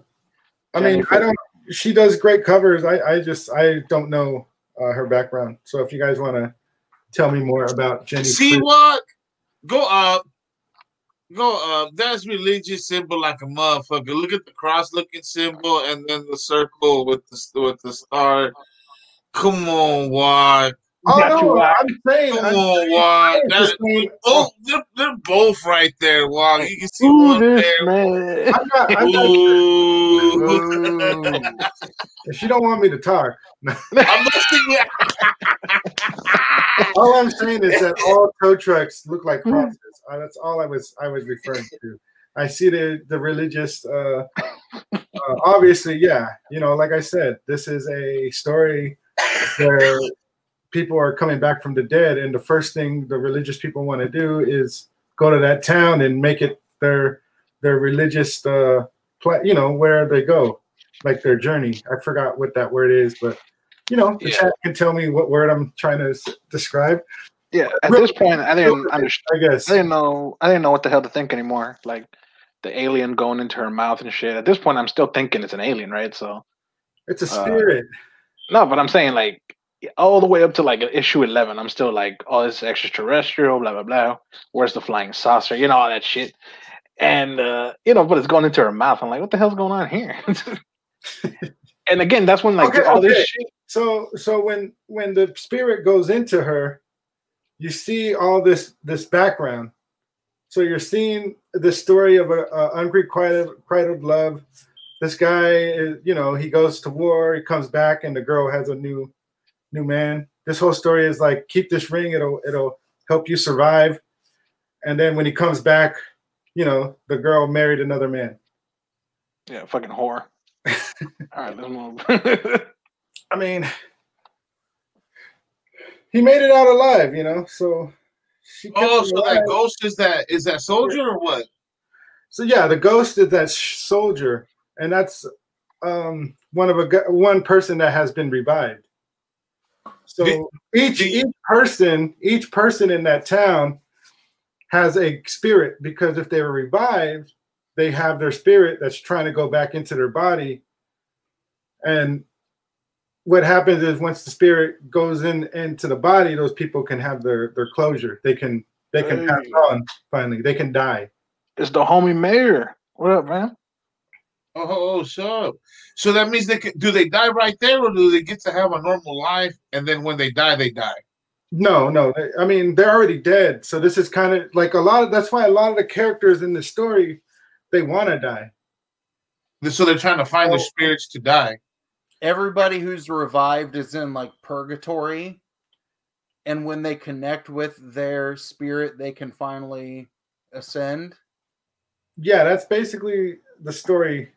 I mean, I don't. She does great covers. I, I just I don't know uh, her background. So if you guys want to tell me more about Jenny, See Fri- what? Go up. Go up. That's religious symbol like a motherfucker. Look at the cross looking symbol and then the circle with the with the star. Come on, Watt. Oh no, I'm saying, Come I'm on, saying- Watt. I'm just That, saying- oh, they're, they're both right there, Watt. You can see Ooh, one this there. man. I'm not, I'm not, Ooh. if you don't want me to talk, I'm listening. all I'm saying is that all tow trucks look like crosses. Uh, that's all I was I was referring to. I see the the religious. Uh, uh, obviously, yeah. You know, like I said, this is a story where people are coming back from the dead, and the first thing the religious people want to do is go to that town and make it their their religious. Uh, pla you know, where they go, like their journey. I forgot what that word is, but you know, the Yeah. chat can tell me what word I'm trying to s- describe. Yeah, at Real- this point, I didn't understand. I guess. I didn't know. I didn't know what the hell to think anymore. Like the alien going into her mouth and shit. At this point, I'm still thinking it's an alien, right? So It's a Uh, spirit. no, but I'm saying like all the way up to like issue 11, I'm still like, oh, this is extraterrestrial, blah blah blah. Where's the flying saucer? You know all that shit. And uh, you know, but it's going into her mouth. I'm like, what the hell's going on here? and again, that's when like Okay, all this shit. so so when when the spirit goes into her, you see all this this background. So you're seeing the story of a, a unrequited requited love. This guy is, you know, he goes to war, he comes back, and the girl has a new new man. This whole story is like keep this ring, it'll it'll help you survive. And then when he comes back, you know, the girl married another man. Yeah, fucking whore. all right, let's move. I mean, he made it out alive, you know. So she. Oh, so alive. that ghost is that is that soldier or what? So yeah, the ghost is that sh- soldier, and that's um, one of a one person that has been revived. So each each person, each person in that town has a spirit because if they were revived, they have their spirit that's trying to go back into their body, and what happens is once the spirit goes in into the body, those people can have their their closure. They can they can pass on finally. They can die. It's the homie mayor. What up, man? Oh, so so that means they can. Do they die right there, or do they get to have a normal life, and then when they die, they die? No, no. I mean, they're already dead. So this is kind of like a lot of. That's why a lot of the characters in the story, they want to die. So they're trying to find their spirits to die. Everybody who's revived is in like purgatory. And when they connect with their spirit, they can finally ascend. Yeah, that's basically the story.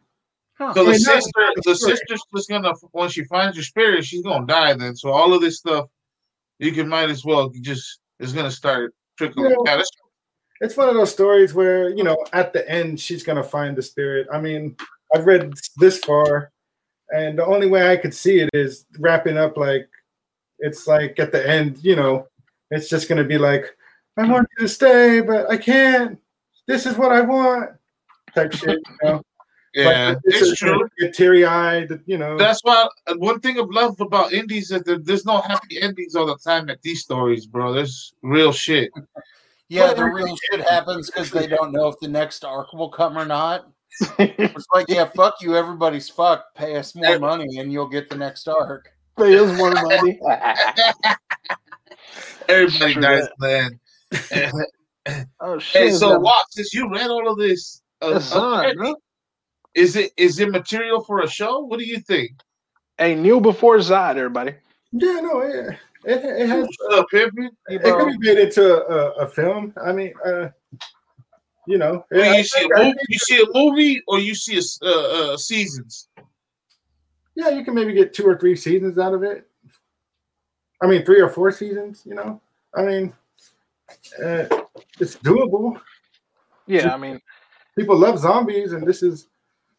Huh. So the sister, the sister's just gonna when she finds her spirit, she's gonna die. Then, so all of this stuff, you can might as well just is gonna start trickling. Yeah. Yeah, It's one of those stories where you know at the end she's gonna find the spirit. I mean, I've read this far, and the only way I could see it is wrapping up like it's like at the end. You know, it's just gonna be like, I want you to stay, but I can't. This is what I want. Type shit. You know? Yeah, Like, it's true. Get teary eyed. You know. That's why uh, one thing I've loved about indies is that there's no happy endings all the time at these stories, bro. There's real shit. Yeah, the real shit happens because they don't know if the next arc will come or not. It's like, yeah, fuck you, everybody's fucked. Pay us more money and you'll get the next arc. Pay us more money. Everybody True dies, man. oh shit! hey, so got- Watts, since you read all of this, uh, Yes, sir, bro. Is it is it material for a show? What do you think? Hey, Neil before Zod, everybody. yeah, no, it, it, it has. What's up, Pimpin? It could be made into a, a film. I mean, uh, you know, Well, I you see think- a I movie, you see a movie, or you see a uh, uh, seasons. yeah, you can maybe get two or three seasons out of it. I mean, three or four seasons. You know, I mean, uh, it's doable. Yeah, I mean, People love zombies, and this is,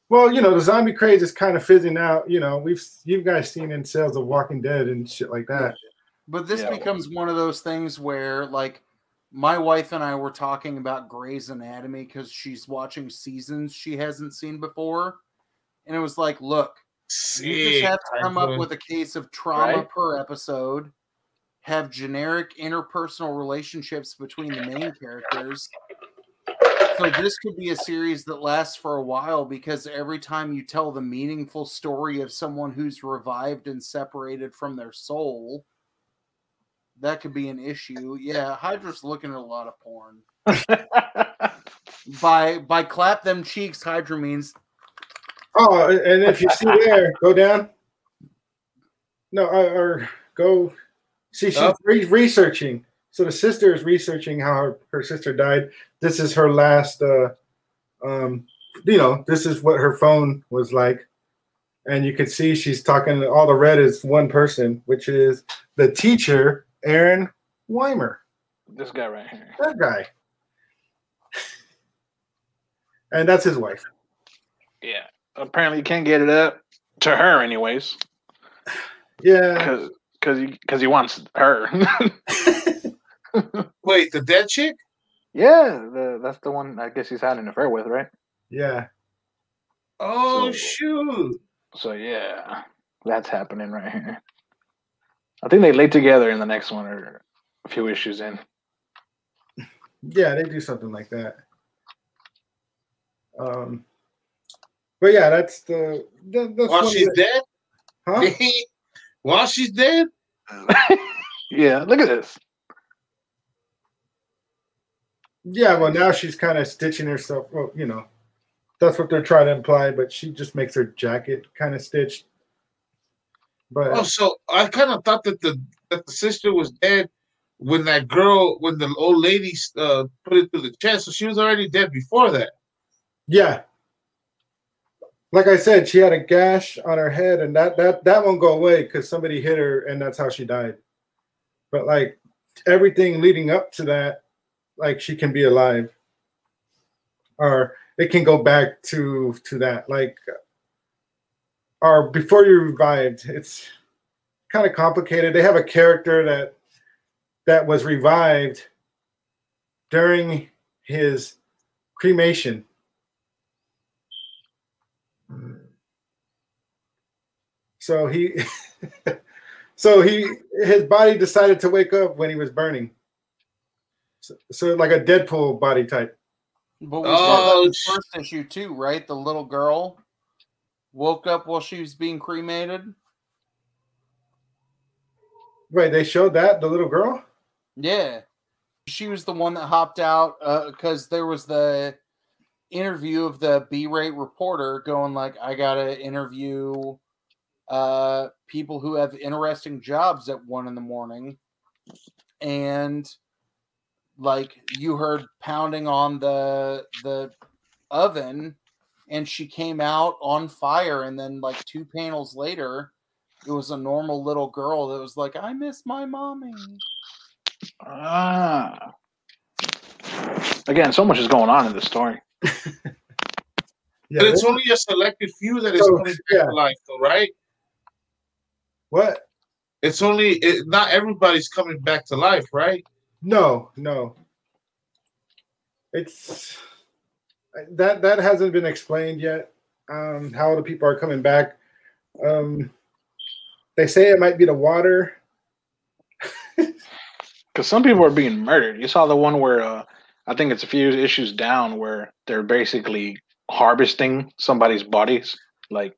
well, you know, the zombie craze is kind of fizzing out. You know, we've you guys seen in sales of Walking Dead and shit like that. But this Yeah. becomes one of those things where, like, my wife and I were talking about Grey's Anatomy because she's watching seasons she hasn't seen before. And it was like, look, you just have to come up with a case of trauma Right. per episode, have generic interpersonal relationships between the main characters. So this could be a series that lasts for a while because every time you tell the meaningful story of someone who's revived and separated from their soul, that could be an issue. Yeah, Hydra's looking at a lot of porn. By by clap them cheeks, Hydra means Oh, and if you see there, go down. No, or, or go. See, she's Up. re- researching. So the sister is researching how her, her sister died. This is her last. Uh, um, you know, this is what her phone was like, and you can see she's talking. All the red is one person, which is the teacher, Aaron Weimer. this guy right here. That guy, and that's his wife. Yeah. Apparently, you can't get it up to her, anyways, Yeah, because he because he wants her. Wait, the dead chick? yeah, the, that's the one. I guess he's had an affair with, right? yeah. Oh So- shoot! So yeah, that's happening right here. I think they lay together in the next one or a few issues in. Yeah, they do something like that. Um, but yeah, that's the that, that's While she's of the- dead, huh? while she's dead. yeah, look at this. Yeah, well now she's kind of stitching herself. Well, you know, that's what they're trying to imply, but she just makes her jacket kind of stitched. But Oh, so I kind of thought that the that the sister was dead when that girl, when the old lady uh, put it through the chest. So she was already dead before that. yeah, like I said, she had a gash on her head, and that that that won't go away because somebody hit her, and that's how she died. But like everything leading up to that, like she can be alive, or it can go back to to that, like, or before you revived. It's kind of complicated. They have a character that that was revived during his cremation. So he, so he, his body decided to wake up when he was burning. So, so like a Deadpool body type. But we saw that in Oh, the sh- first issue too, right? The little girl woke up while she was being cremated. Wait, they showed that the little girl. Yeah. She was the one that hopped out because there was the interview of the B-rate reporter going like, I gotta interview uh people who have interesting jobs at one in the morning. And like you heard pounding on the the oven and she came out on fire and then like two panels later it was a normal little girl that was like i miss my mommy Ah. Again, so much is going on in this story. Yeah. But it's they- only a selected few that is So, coming back yeah. to life, though, right? what? It's only it, not everybody's coming back to life, right? No, no. It's that that hasn't been explained yet. Um, how the people are coming back. Um, they say it might be the water. Because some people are being murdered. You saw the one where uh, I think it's a few issues down where they're basically harvesting somebody's bodies. Like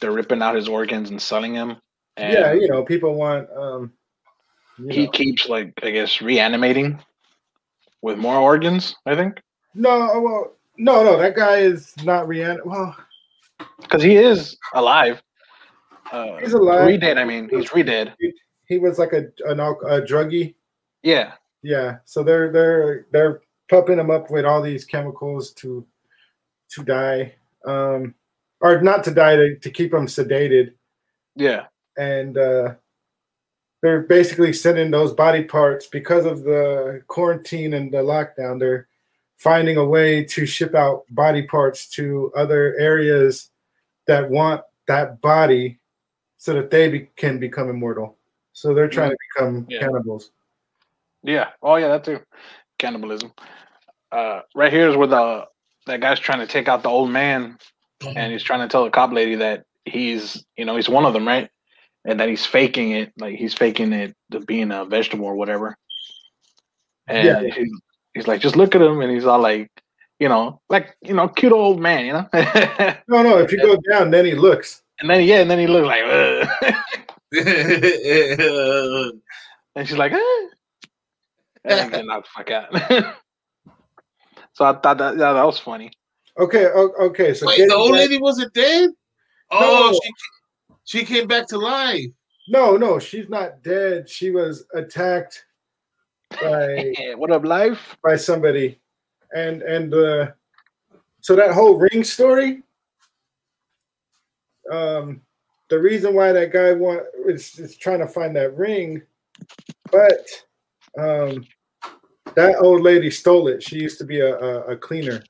they're ripping out his organs and selling them. And yeah, you know, people want. Um, you he know. keeps like I guess reanimating with more organs. I think No, well, no, no, that guy is not rean. Well, because he is alive. Uh, He's alive. Redead. I mean, he's redead. he was like a an a druggie. Yeah. Yeah, so they're they're they're pumping him up with all these chemicals to to die, um, or not to die to, to keep him sedated, Yeah. and uh, they're basically sending those body parts because of the quarantine and the lockdown. They're finding a way to ship out body parts to other areas that want that body, so that they be, can become immortal. So they're trying to become Yeah. cannibals. Yeah. Oh yeah, that too. Cannibalism. Uh, right here is where the that guy's trying to take out the old man, and he's trying to tell the cop lady that he's you know he's one of them, right? And that he's faking it, like he's faking it to being a vegetable or whatever. And Yeah. he's, he's like, just look at him, and he's all like, you know, like you know, cute old man, you know. No, no. If you go down, then he looks. And then yeah, and then he looks like, Ugh. and she's like, eh. and then get knocked the fuck out. so I thought that yeah, that was funny. Okay, okay. So Wait, the old back- lady wasn't dead? Oh, No. she she came back to life. no, no, she's not dead. She was attacked by what up, life? by somebody, and and uh, so that whole ring story. Um, the reason why that guy want is, is trying to find that ring, but um, that old lady stole it. She used to be a, a, a cleaner.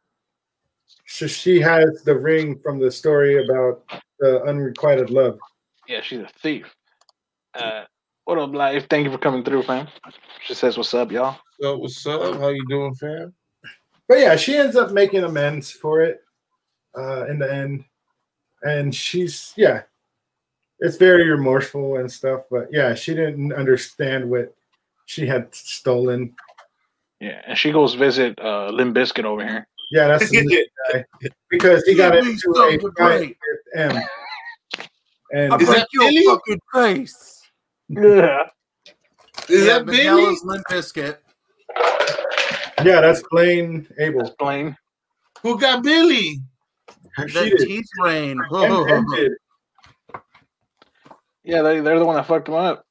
So she has the ring from the story about the unrequited love. Yeah, she's a thief. Uh, what up, life? Thank you for coming through, fam. She says, "What's up, y'all?" So what's up? How you doing, fam? But yeah, she ends up making amends for it uh, in the end, and she's yeah, it's very remorseful and stuff. But yeah, she didn't understand what she had stolen. Yeah, and she goes visit uh, Limp Bizkit over here. Yeah, that's the guy because he got into a fight with Em. And Is that Billy? fucking face. Yeah, Is yeah, that Billy? Manila's Limp Bizkit. yeah, that's Blaine Abel. plain. Who got Billy? She The teeth rain. Em- Em did. Yeah, they they're the one that fucked him up.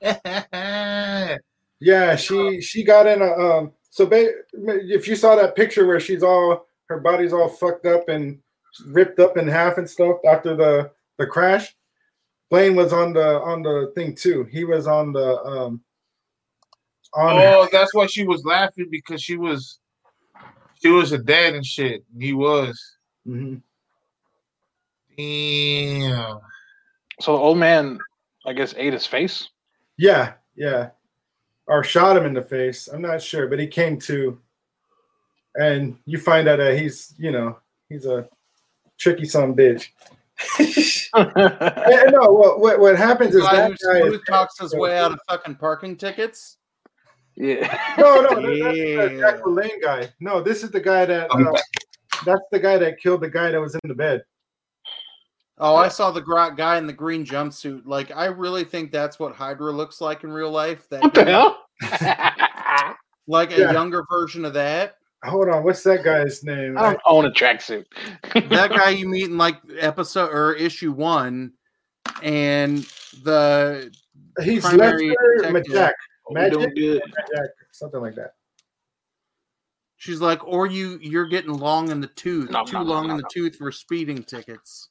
Yeah, she she got in a um. So ba- if you saw that picture where she's all her body's all fucked up and ripped up in half and stuff after the the crash, Blaine was on the on the thing too. He was on the um. On oh, that's why she was laughing because she was she was a dad and shit. He was. Mhm. Damn. So the old man, I guess, ate his face. Yeah, yeah, or shot him in the face. I'm not sure, but he came to, and you find out that he's you know he's a tricky son bitch. Eh, no, what, what what happens is that who guy is, talks his way out of fucking parking tickets. yeah. no, no, that- that's the Yeah. Jack LaLanne guy. No, this is the guy that uh, that's the guy that killed the guy that was in the bed. Oh, I saw the gr- guy in the green jumpsuit. Like, I really think that's what Hydra looks like in real life. That What the he- hell? Like a younger version of that. Hold on, what's that guy's name? I don't own a tracksuit. That guy you meet in like episode or issue one, and the He's primary Lester detective. Majak, oh, Magic? doing good. Something like that. she's like, or you you're getting long in the tooth, No, too no, no, long no, in the no. tooth for speeding tickets.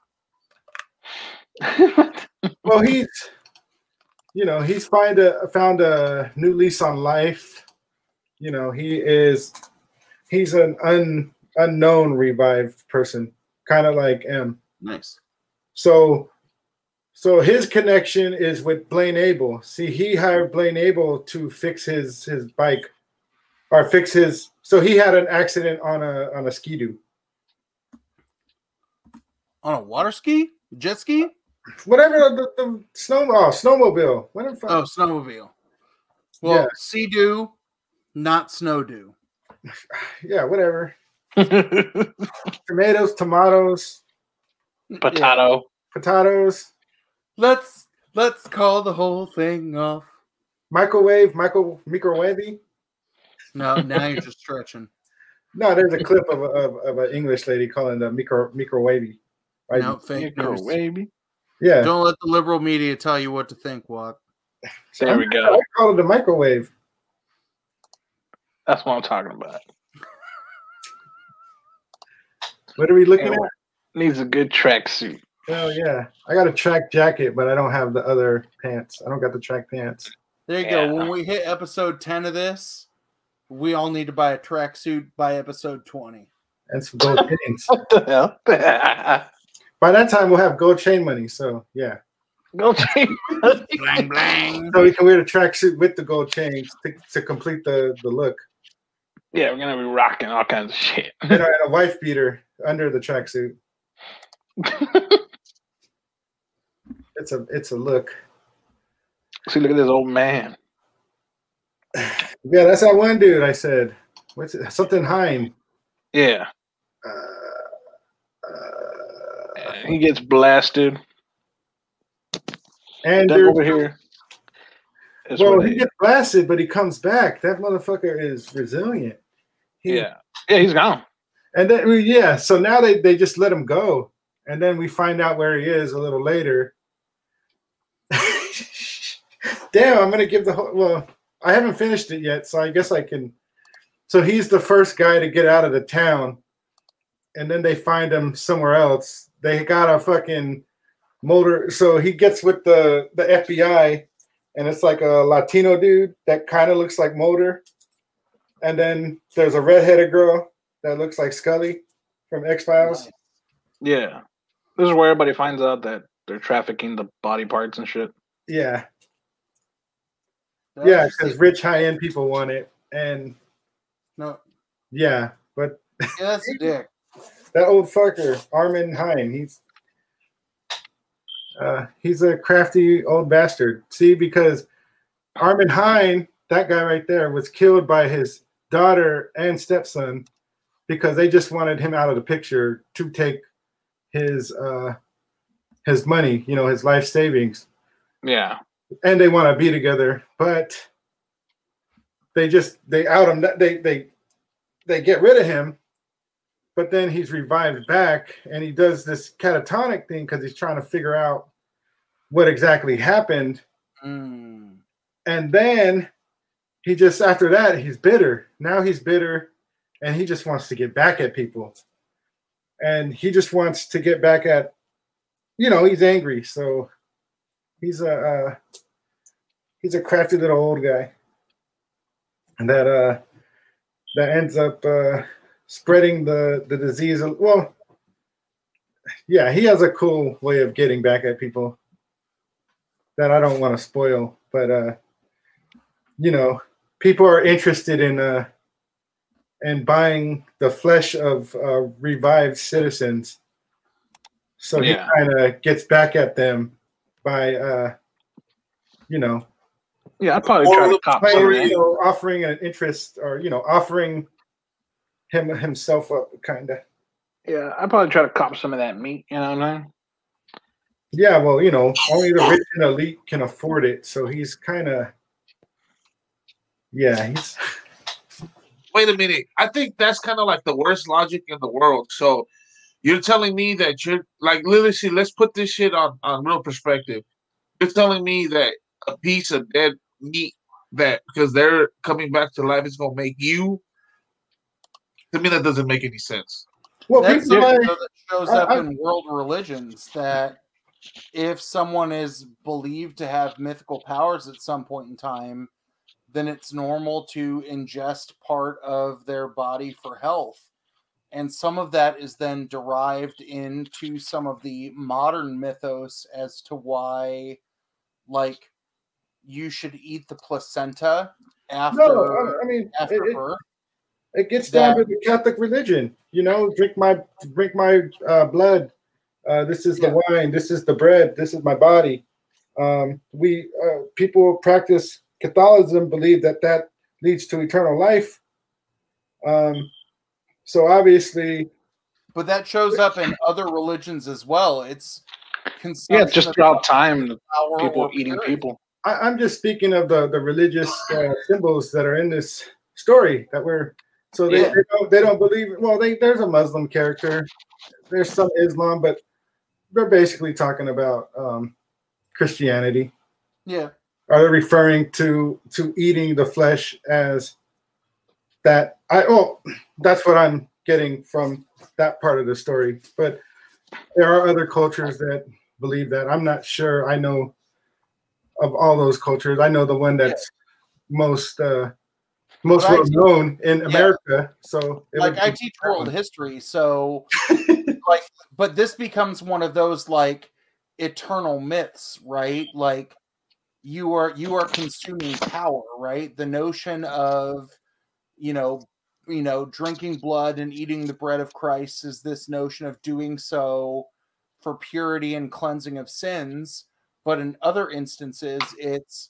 Well, he's, you know, he's find a found a new lease on life. You know, he is, he's an un, unknown revived person, kind of like Em. Nice. So, so his connection is with Blaine Abel. See, he hired Blaine Abel to fix his his bike, or fix his. So he had an accident on a on a ski skidoo. On a water ski, jet ski, Whatever the, the snow oh snowmobile. What the fuck? oh snowmobile. Well, Yeah. Sea-Doo, not snow dew. Yeah, whatever. Tomatoes, tomatoes, Yeah. Potato. potatoes, Let's let's call the whole thing off. microwave, micro microwavy. No, now you're just stretching. No, there's a clip of, of, of an English lady calling the micro microwavy. Right? No, fake news. Microwavy. Yeah. Don't let the liberal media tell you what to think, Walk. There we go. I go. call it a microwave. That's what I'm talking about. What are we looking Yeah, at? Needs a good tracksuit. Oh yeah, I got a track jacket, but I don't have the other pants. I don't got the track pants. There you Yeah. go. When we hit episode 10 of this, we all need to buy a tracksuit by episode 20. and some gold chains. What the hell? By that time, we'll have gold chain money. So yeah, Go change. Blang, blang. so we can wear the tracksuit with the gold chains to, to complete the the look, Yeah, we're gonna be rocking all kinds of shit. and a, and a wife beater under the tracksuit. It's a it's a look. See, look at this old man. Yeah, that's that one dude. I said, what's it? Something Hein. Yeah, uh, he gets blasted. and That over here. well, he gets blasted, but he comes back. That motherfucker is resilient. He, yeah, yeah, he's gone. And then we- yeah, so now they, they just let him go. And then we find out where he is a little later. Damn, I'm gonna give the whole well, I haven't finished it yet, so I guess I can so he's the first guy to get out of the town, and then they find him somewhere else. They got a fucking motor, so he gets with the the FBI, and it's like a Latino dude that kind of looks like Motor, and then there's a redheaded girl that looks like Scully from X Files. Yeah, this is where everybody finds out that they're trafficking the body parts and shit. Yeah, That's yeah, because rich high end people want it, and No, yeah, but yeah, that's a dick. That old fucker Armin Hine, he's uh, he's a crafty old bastard. See, because Armin Hine, that guy right there, was killed by his daughter and stepson because they just wanted him out of the picture to take his uh, his money, you know, his life savings. Yeah, and they want to be together, but they just they out him. They they they get rid of him, but then he's revived back, and he does this catatonic thing because he's trying to figure out what exactly happened, Mm. and then he just after that he's bitter. Now he's bitter, and he just wants to get back at people, and he just wants to get back at, you know, he's angry, so he's a. Uh, he's a crafty little old guy and that uh that ends up uh spreading the the disease well yeah he has a cool way of getting back at people that i don't want to spoil but uh you know people are interested in uh in buying the flesh of uh, revived citizens So Yeah. he kind of gets back at them by, uh, you know, Yeah, I'd probably try to cop by, some of you that. know, offering an interest or you know, offering him himself up, kind of. Yeah, I'd probably try to cop some of that meat. You know what I mean? Yeah, well, you know, only the rich and elite can afford it, so he's kind of, yeah, he's Wait a minute. I think that's kind of like the worst logic in the world. So you're telling me that you're like literally see, let's put this shit on, on real perspective. You're telling me that a piece of dead meat that because they're coming back to life is gonna make you to me that doesn't make any sense. well, That's people something like, that shows I- up I- in world religions that if someone is believed to have mythical powers at some point in time, then it's normal to ingest part of their body for health. And some of that is then derived into some of the modern mythos as to why, like, you should eat the placenta after, no, I, I mean, after it, it, birth. It gets down to the Catholic religion. You know, drink my drink my uh, blood. Uh, this is the wine. This is the bread. This is my body. Um, we uh, people who practice Catholicism believe that that leads to eternal life. Um, so obviously, but that shows up in other religions as well. It's Yeah, consumption just of throughout time, power people eating purity. people. I, I'm just speaking of the the religious uh, symbols that are in this story that we're. So they, Yeah. they don't they don't believe. Well, they, there's a Muslim character. There's some Islam, but they're basically talking about um, Christianity. Yeah, Are they referring to to eating the flesh as that? I oh, that's what I'm getting from that part of the story. But there are other cultures that believe that. I'm not sure. I know of all those cultures. I know the one that's most uh, most well known in yeah. America. So it like would I teach world history, so like, but this becomes one of those like eternal myths, right? Like you are you are consuming power, right? The notion of you know you know drinking blood and eating the bread of Christ is this notion of doing so for purity and cleansing of sins, but in other instances it's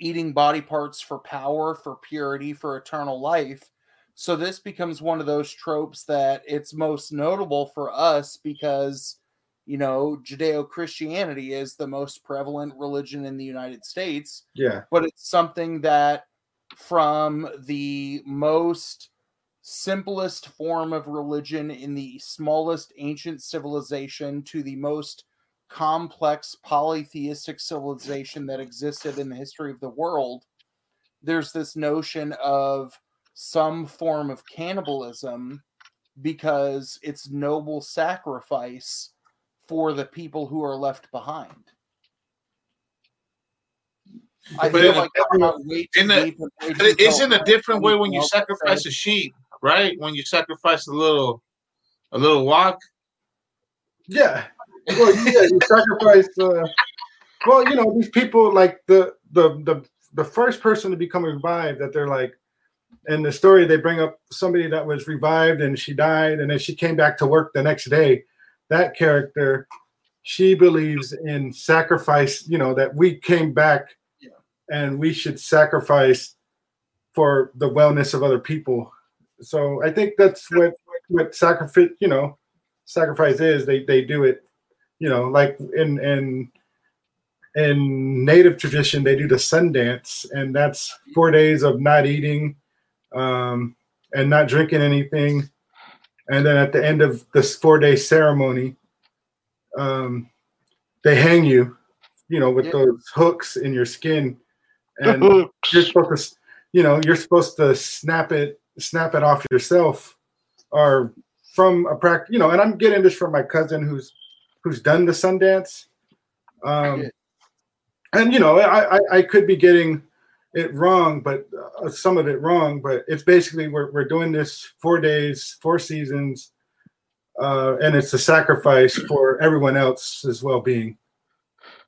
eating body parts for power, for purity, for eternal life. So this becomes one of those tropes that it's most notable for us because you know Judeo-Christianity is the most prevalent religion in the United States, Yeah. but it's something that from the most simplest form of religion in the smallest ancient civilization to the most complex polytheistic civilization that existed in the history of the world there's this notion of some form of cannibalism because it's noble sacrifice for the people who are left behind. I But feel in a- like I'm not way too in a- deep But it's in a different way when you Anything else to sacrifice a sheep, right? When you sacrifice a little a little walk. Yeah. Well, yeah, you sacrifice. Uh, well, you know, these people like the the the the first person to become revived. That they're like, in the story, they bring up somebody that was revived and she died, and then she came back to work the next day. That character, she believes in sacrifice. You know that we came back, Yeah. and we should sacrifice for the wellness of other people. So I think that's what what sacrifice. You know, sacrifice is. They they do it you know, like in in in native tradition, they do the sun dance, and that's four days of not eating um, and not drinking anything, and then at the end of this four day ceremony, um, they hang you, you know, with Yeah. those hooks in your skin, and you're supposed to, you know, you're supposed to snap it, snap it off yourself, or from a practice, you know. And I'm getting this from my cousin who's who's done the Sundance. Um, and you know, I, I I could be getting it wrong, but uh, some of it wrong. But it's basically we're we're doing this four days, four seasons, uh, and it's a sacrifice for everyone else's well being.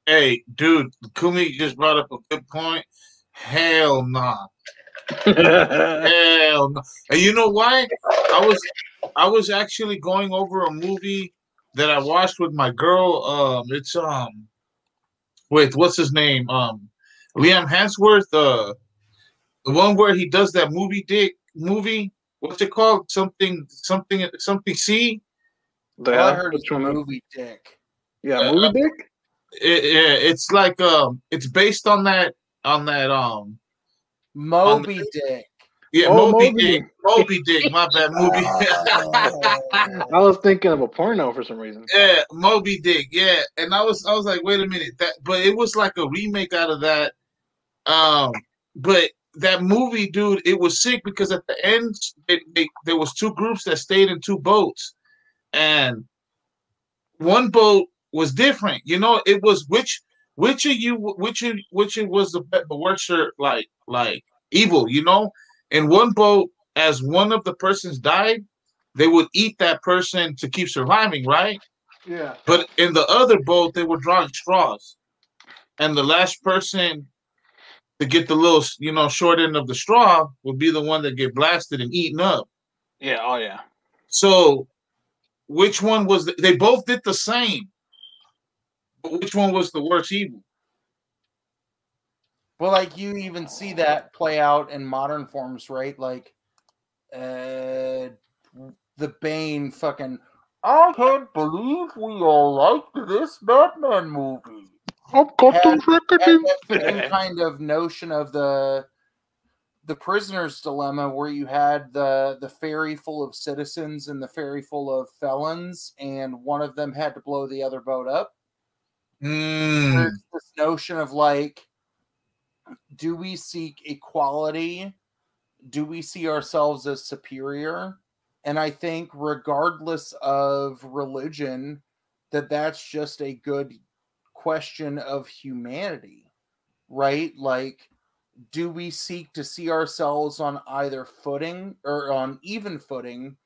Hey, dude, Kumi just brought up a good point. Hell nah. Hell no. And you know why? I was I was actually going over a movie that I watched with my girl. Um, it's um, with what's his name? Um, Liam Hemsworth. Uh, the one where he does that movie dick movie. What's it called? Something something something. C. The All I heard is Which one? movie dick. Yeah, Uh, movie dick. It, it, it's like um, it's based on that on that um, Moby Dick. Yeah, Oh, Moby, Moby Dick, Moby Dick. My bad, movie. I was thinking of a porno for some reason. Yeah, Moby Dick. Yeah, and I was I was like, wait a minute, that but it was like a remake out of that. Um, but that movie, dude, it was sick because at the end, it, they, there was two groups that stayed in two boats, and one boat was different. You know, it was which which of you which of, which it was the be- the worst like like evil. You know, in one boat, as one of the persons died, they would eat that person to keep surviving, right? Yeah. But in the other boat, they were drawing straws, and the last person to get the little, you know, short end of the straw would be the one that get blasted and eaten up. Yeah. Oh yeah. So, which one was? The, they both did the same, but which one was the worst evil? Well, like you even see that play out in modern forms, right? Like, uh, the Bane fucking. I can't believe we all liked this Batman movie. I've got Had- the And same kind of notion of the the prisoner's dilemma, where you had the the ferry full of citizens and the ferry full of felons, and one of them had to blow the other boat up. Mm, there's this notion of like do we seek equality? Do we see ourselves as superior? And i think regardless of religion that that's just a good question of humanity right? Like do we seek to see ourselves on either footing or on even footing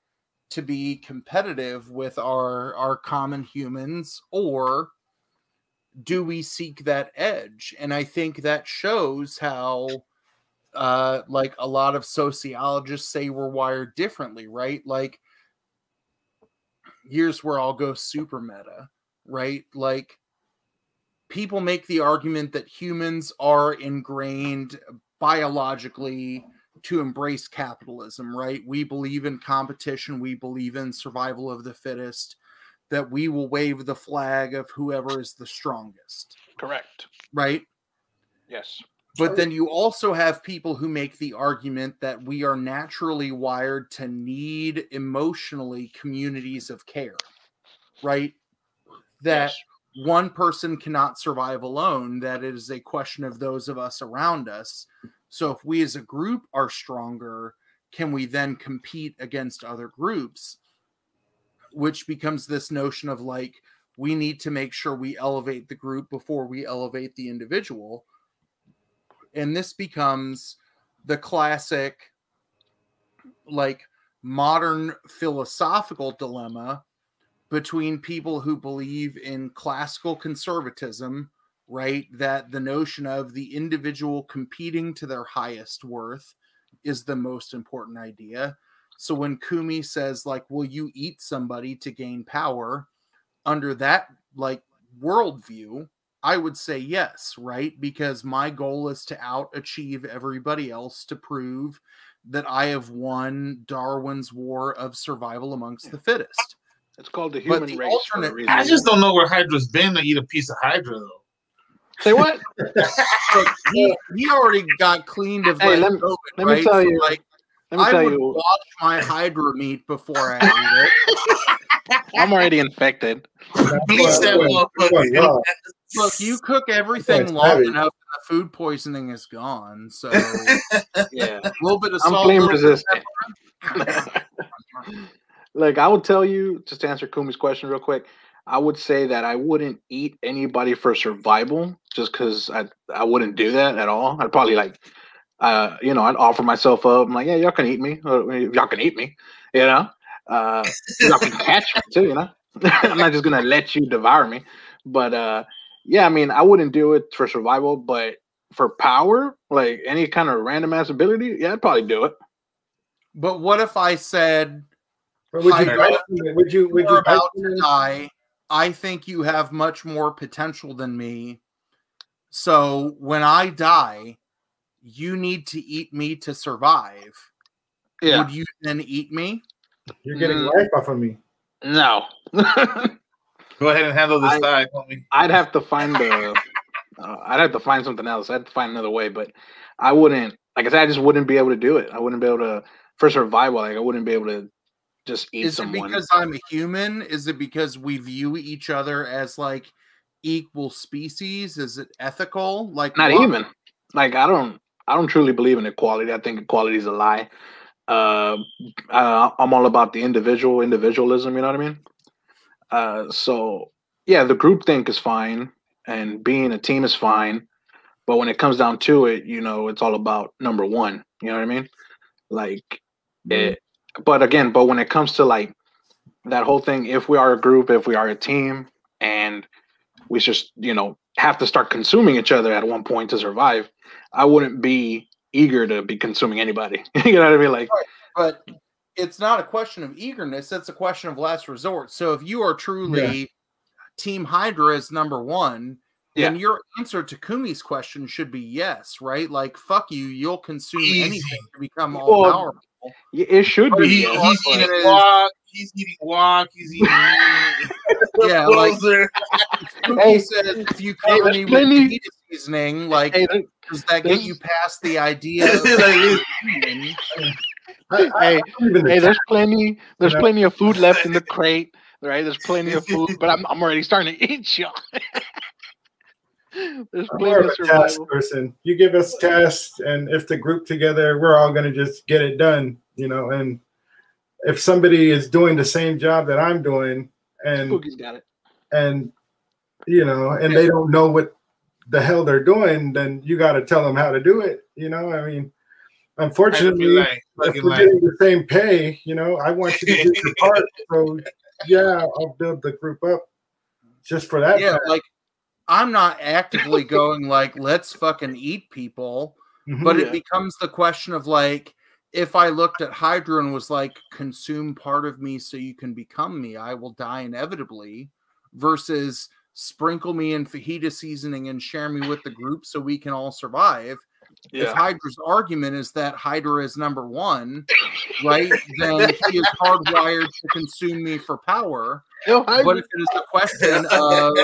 to be competitive with our our common humans or do we seek that edge? And i think that shows how uh like a lot of sociologists say we're wired differently right? Like here's where i'll go super meta right? Like people make the argument that humans are ingrained biologically to embrace capitalism right? We believe in competition. We believe in survival of the fittest that we will wave the flag of whoever is the strongest, Correct. right? Yes. But then you also have people who make the argument that we are naturally wired to need emotionally communities of care, right? That Yes. one person cannot survive alone, that it is a question of those of us around us. So if we as a group are stronger, can we then compete against other groups? Which becomes this notion of like, we need to make sure we elevate the group before we elevate the individual. And this becomes the classic, like, modern philosophical dilemma between people who believe in classical conservatism, right? That the notion of the individual competing to their highest worth is the most important idea. So when Kumi says, like, will you eat somebody to gain power? Under that, like, worldview, I would say yes, right? Because my goal is to out achieve everybody else to prove that I have won Darwin's war of survival amongst the fittest. It's called the human the race. for alternate- I just don't know where Hydra's been to eat a piece of Hydra though. say what? Look, he, he already got cleaned of Hey, like let me- COVID, let me right? tell So, you- like Let me I tell would you, wash my Hydra meat before I eat it. I'm already infected. Bleach that motherfucker. Look, you cook everything long heavy. enough, and the food poisoning is gone. So yeah, a little bit of I'm salt. flame little resistant. Like I would tell you, just to answer Kumi's question real quick, I would say that I wouldn't eat anybody for survival, just because I I wouldn't do that at all. I'd probably like, uh, you know, I'd offer myself up. I'm like, yeah, y'all can eat me. Uh, y'all can eat me. You know, uh, y'all can catch me too. You know, I'm not just gonna let you devour me. But uh, yeah, I mean, I wouldn't do it for survival, but for power, like any kind of random ass ability, yeah, I'd probably do it. But what if I said would you Hydra. bite them? Would you would you about to die? I think you have much more potential than me. So when I die, you need to eat me to survive. Yeah. Would you then eat me? You're getting Mm. life off of me. No. Go ahead and handle this I- side, homie. I'd have to find the. Uh, I'd have to find something else. I'd have to find another way, but I wouldn't. Like I said, I just wouldn't be able to do it. I wouldn't be able to for survival. Like I wouldn't be able to just eat Is it because I'm a human? Is it because we view each other as like equal species? Is it ethical? Like Not what? even. Like I don't. I don't truly believe in equality. I think equality is a lie. Uh, uh, I'm all about the individual, individualism. You know what I mean? Uh, so yeah, the group think is fine, and being a team is fine. But when it comes down to it, you know, it's all about number one. You know what I mean? Like it. But again, but when it comes to like that whole thing, if we are a group, if we are a team, and we just you know have to start consuming each other at one point to survive, I wouldn't be eager to be consuming anybody. you know what I mean? Like but it's not a question of eagerness it's a question of last resort so if you are truly team hydra is number one then your answer to kumi's question should be yes right like fuck you you'll consume Easy. anything to become all Well, powerful it should He, be. he's eating but- is- walk. He's eating walk. He's eating. Yeah, like- Closer. Kumi Hey, says if you cover there's me with plenty- fajita seasoning like Hey, there- does that get you past the idea of Like, eating? I, I, hey, hey, there's plenty. There's know? plenty of food left in the crate, right? There's plenty of food, but I'm I'm already starting to eat y'all. there's I'm more plenty of of a task person. You give us tests, and if the group together, we're all going to just get it done, you know. And if somebody is doing the same job that I'm doing, and Spooky's got it. and you know, and they don't know what the hell they're doing, then you got to tell them how to do it. You know, I mean, unfortunately, like, if we're like, getting the same pay, you know, I want you to do your part. So yeah, I'll build the group up just for that. yeah fact. like i'm not actively going like let's fucking eat people Mhm. but Yeah. it becomes the question of like if i looked at hydra and was like consume part of me so you can become me i will die inevitably versus sprinkle me in fajita seasoning and share me with the group so we can all survive. If hydra's argument is that hydra is number one right then he is hardwired to consume me for power. Yo, I- but if it is a question of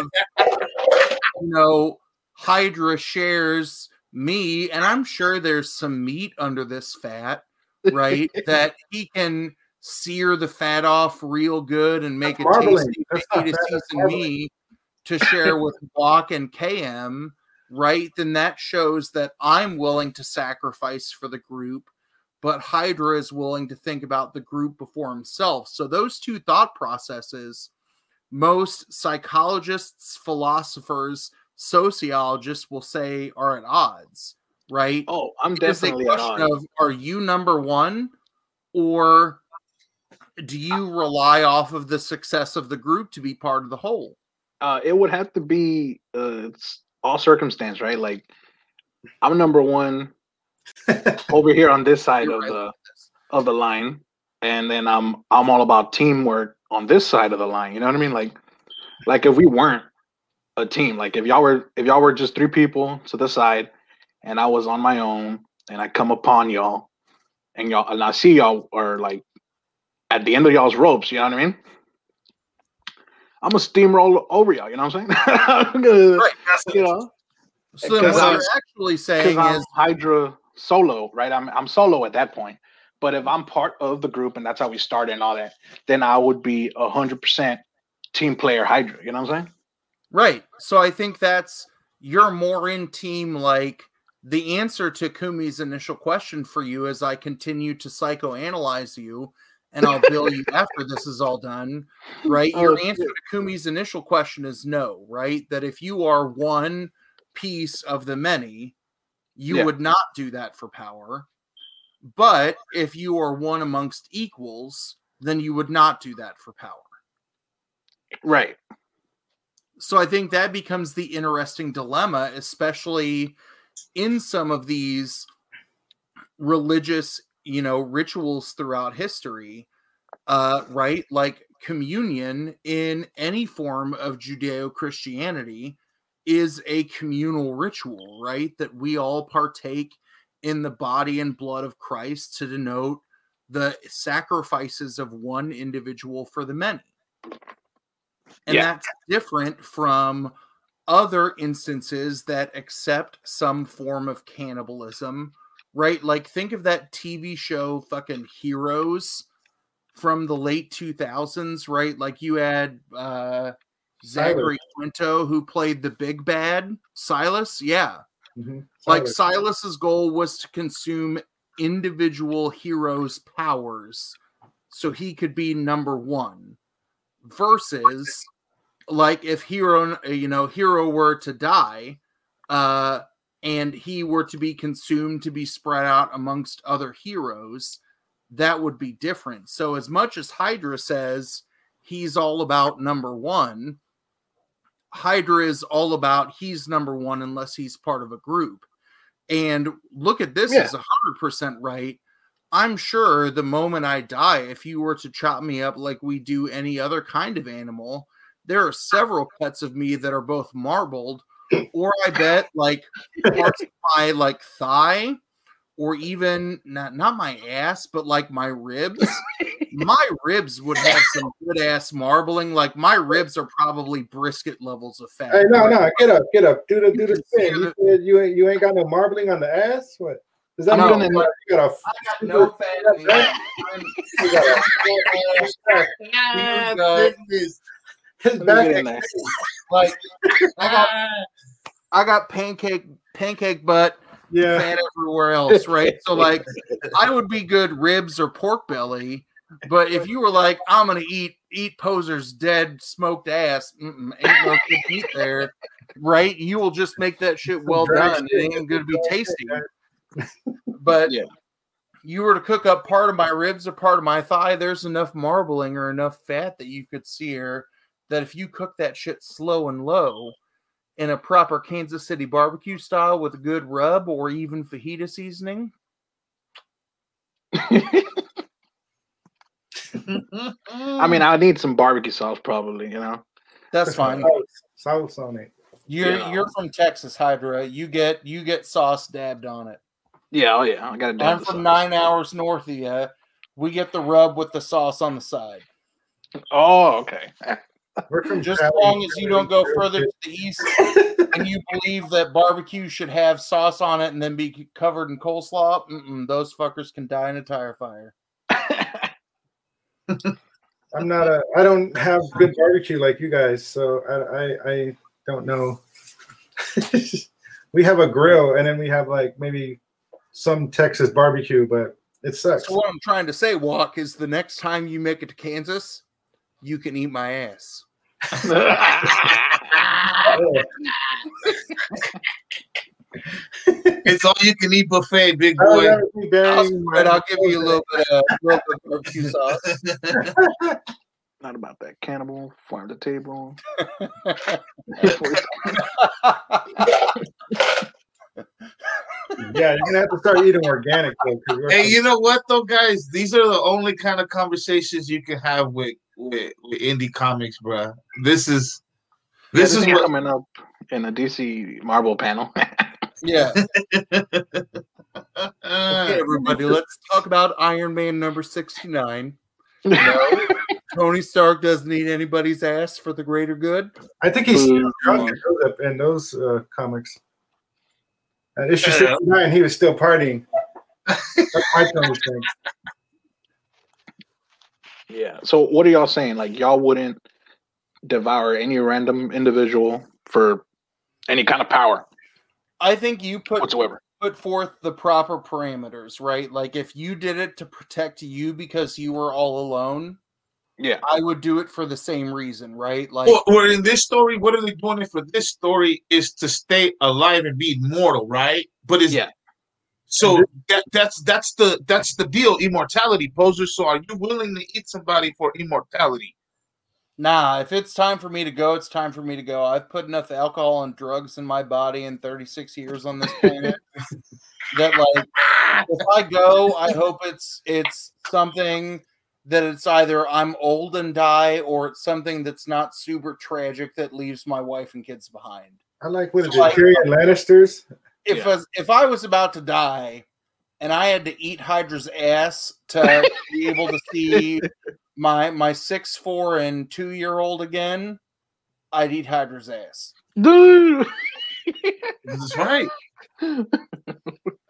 you know hydra shares me and i'm sure there's some meat under this fat right that he can sear the fat off real good and make a marbling. tasty That's fajita season me to share with Block and KM, right? Then that shows that I'm willing to sacrifice for the group, but Hydra is willing to think about the group before himself. So those two thought processes, most psychologists, philosophers, sociologists will say are at odds, right? oh, I'm a definitely at question odds. of are you number one or do you rely off of the success of the group to be part of the whole? Uh, it would have to be uh, it's all circumstance, right? Like I'm number one over here on this side You're of right the of the line, and then I'm I'm all about teamwork on this side of the line. You know what I mean? Like like if we weren't a team, like if y'all were if y'all were just three people to the side, and I was on my own, and I come upon y'all, and y'all and I see y'all are like at the end of y'all's ropes. You know what I mean? I'm gonna steamroll over y'all. You know what I'm saying? I'm gonna, Right. you know, So what I'm- you're actually because saying I'm is Hydra solo, right? I'm I'm solo at that point. But if I'm part of the group and that's how we started and all that, then I would be a hundred percent team player Hydra. You know what I'm saying? right. So I think that's you're more in team like the answer to Kumi's initial question for you as I continue to psychoanalyze you and I'll bill you after this is all done, right? Your Oh, answer to Kumi's initial question is no, right? That if you are one piece of the many, you Yeah. would not do that for power. But if you are one amongst equals, then you would not do that for power. Right. So I think that becomes the interesting dilemma, especially in some of these religious, you know, rituals throughout history. Uh, right? Like communion in any form of Judeo Christianity is a communal ritual, right? That we all partake in the body and blood of Christ to denote the sacrifices of one individual for the many. And Yeah. that's different from other instances that accept some form of cannibalism, right? Like, think of that TV show, fucking Heroes from the late 2000s, right? Like, you had uh, Zachary Quinto, who played the big bad Silas. Yeah. Mhm. Like, Silas's goal was to consume individual heroes' powers so he could be number one versus like if hero you know hero were to die uh and he were to be consumed to be spread out amongst other heroes that would be different. So as much as hydra says he's all about number one hydra is all about he's number one unless he's part of a group. And look at this Yeah. as a hundred percent right. I'm sure the moment i die if you were to chop me up like we do any other kind of animal there are several cuts of me that are both marbled or i bet like parts of my like thigh or even not not my ass but like my ribs my ribs would have some good ass marbling like my ribs are probably brisket levels of fat Hey, no, no, get up, get up, do the do the can spin. see You said you ain't you ain't got no marbling on the ass. What does that I'm mean? You got a I got no fat in me. I'm- you got a full ass back. His back get in there. like I got Ah. I got pancake pancake butt Yeah, fat everywhere else, right? So like I would be good ribs or pork belly, but if you were like I'm gonna eat eat poser's dead smoked ass, ain't no good meat there, right? You will just make that shit well done. It ain't gonna be tasty. But Yeah. you were to cook up part of my ribs or part of my thigh, there's enough marbling or enough fat that you could sear that if you cook that shit slow and low in a proper Kansas City barbecue style with a good rub or even fajita seasoning, I mean, I need some barbecue sauce, probably. You know. that's fine. Sauce, sauce on it. You're Yeah. you're from Texas, Hydra. You get you get sauce dabbed on it. Yeah. Oh yeah. I got to. I'm from nine hours north of you. We get the rub with the sauce on the side. Oh, okay. We're from Just as long as you don't go further to the east and you believe that barbecue should have sauce on it and then be covered in coleslaw, mm-mm, those fuckers can die in a tire fire. I'm not a. I don't have good barbecue like you guys, so I I, I don't know. we have a grill, and then we have like maybe some Texas barbecue, but it sucks. So what I'm trying to say, Walk, is the next time you make it to Kansas, you can eat my ass. It's all you can eat buffet, big boy. rather I'll, spread, I'll give you a little bit of, little bit of barbecue sauce. Not about that cannibal farm to table. Yeah, you're gonna have to start eating organic though. 'cause Hey, you know what though, guys? These are the only kind of conversations you can have with with, with indie comics, bruh. This is this this is is what coming up in a DC Marvel panel. yeah. uh, Okay, everybody, let's talk about Iron Man number 69. Tony Stark doesn't need anybody's ass for the greater good. I think he's still drunk in those, in those uh, comics. At issue Yeah. 69, he was still partying. That's my Tony thing. Yeah. So what are y'all saying? Like y'all wouldn't devour any random individual for any kind of power I think you put whatsoever. put forth the proper parameters, right? Like if you did it to protect you because you were all alone, Yeah. I would do it for the same reason, right? Like well, well, in this story, what are they doing it for? This story is to stay alive and be immortal, right? But is Yeah. So mm-hmm. that that's that's the that's the deal. Immortality poser. So are you willing to eat somebody for immortality? Nah, if it's time for me to go, it's time for me to go. I've put enough alcohol and drugs in my body in 36 years on this planet that like if I go, I hope it's it's something that it's either I'm old and die or it's something that's not super tragic that leaves my wife and kids behind. I like what is So, like- it, Tyrion Lannisters? If Yeah. as, if I was about to die and I had to eat Hydra's ass to be able to see my my six four and two year old again, I'd eat Hydra's ass. Dude. That's right.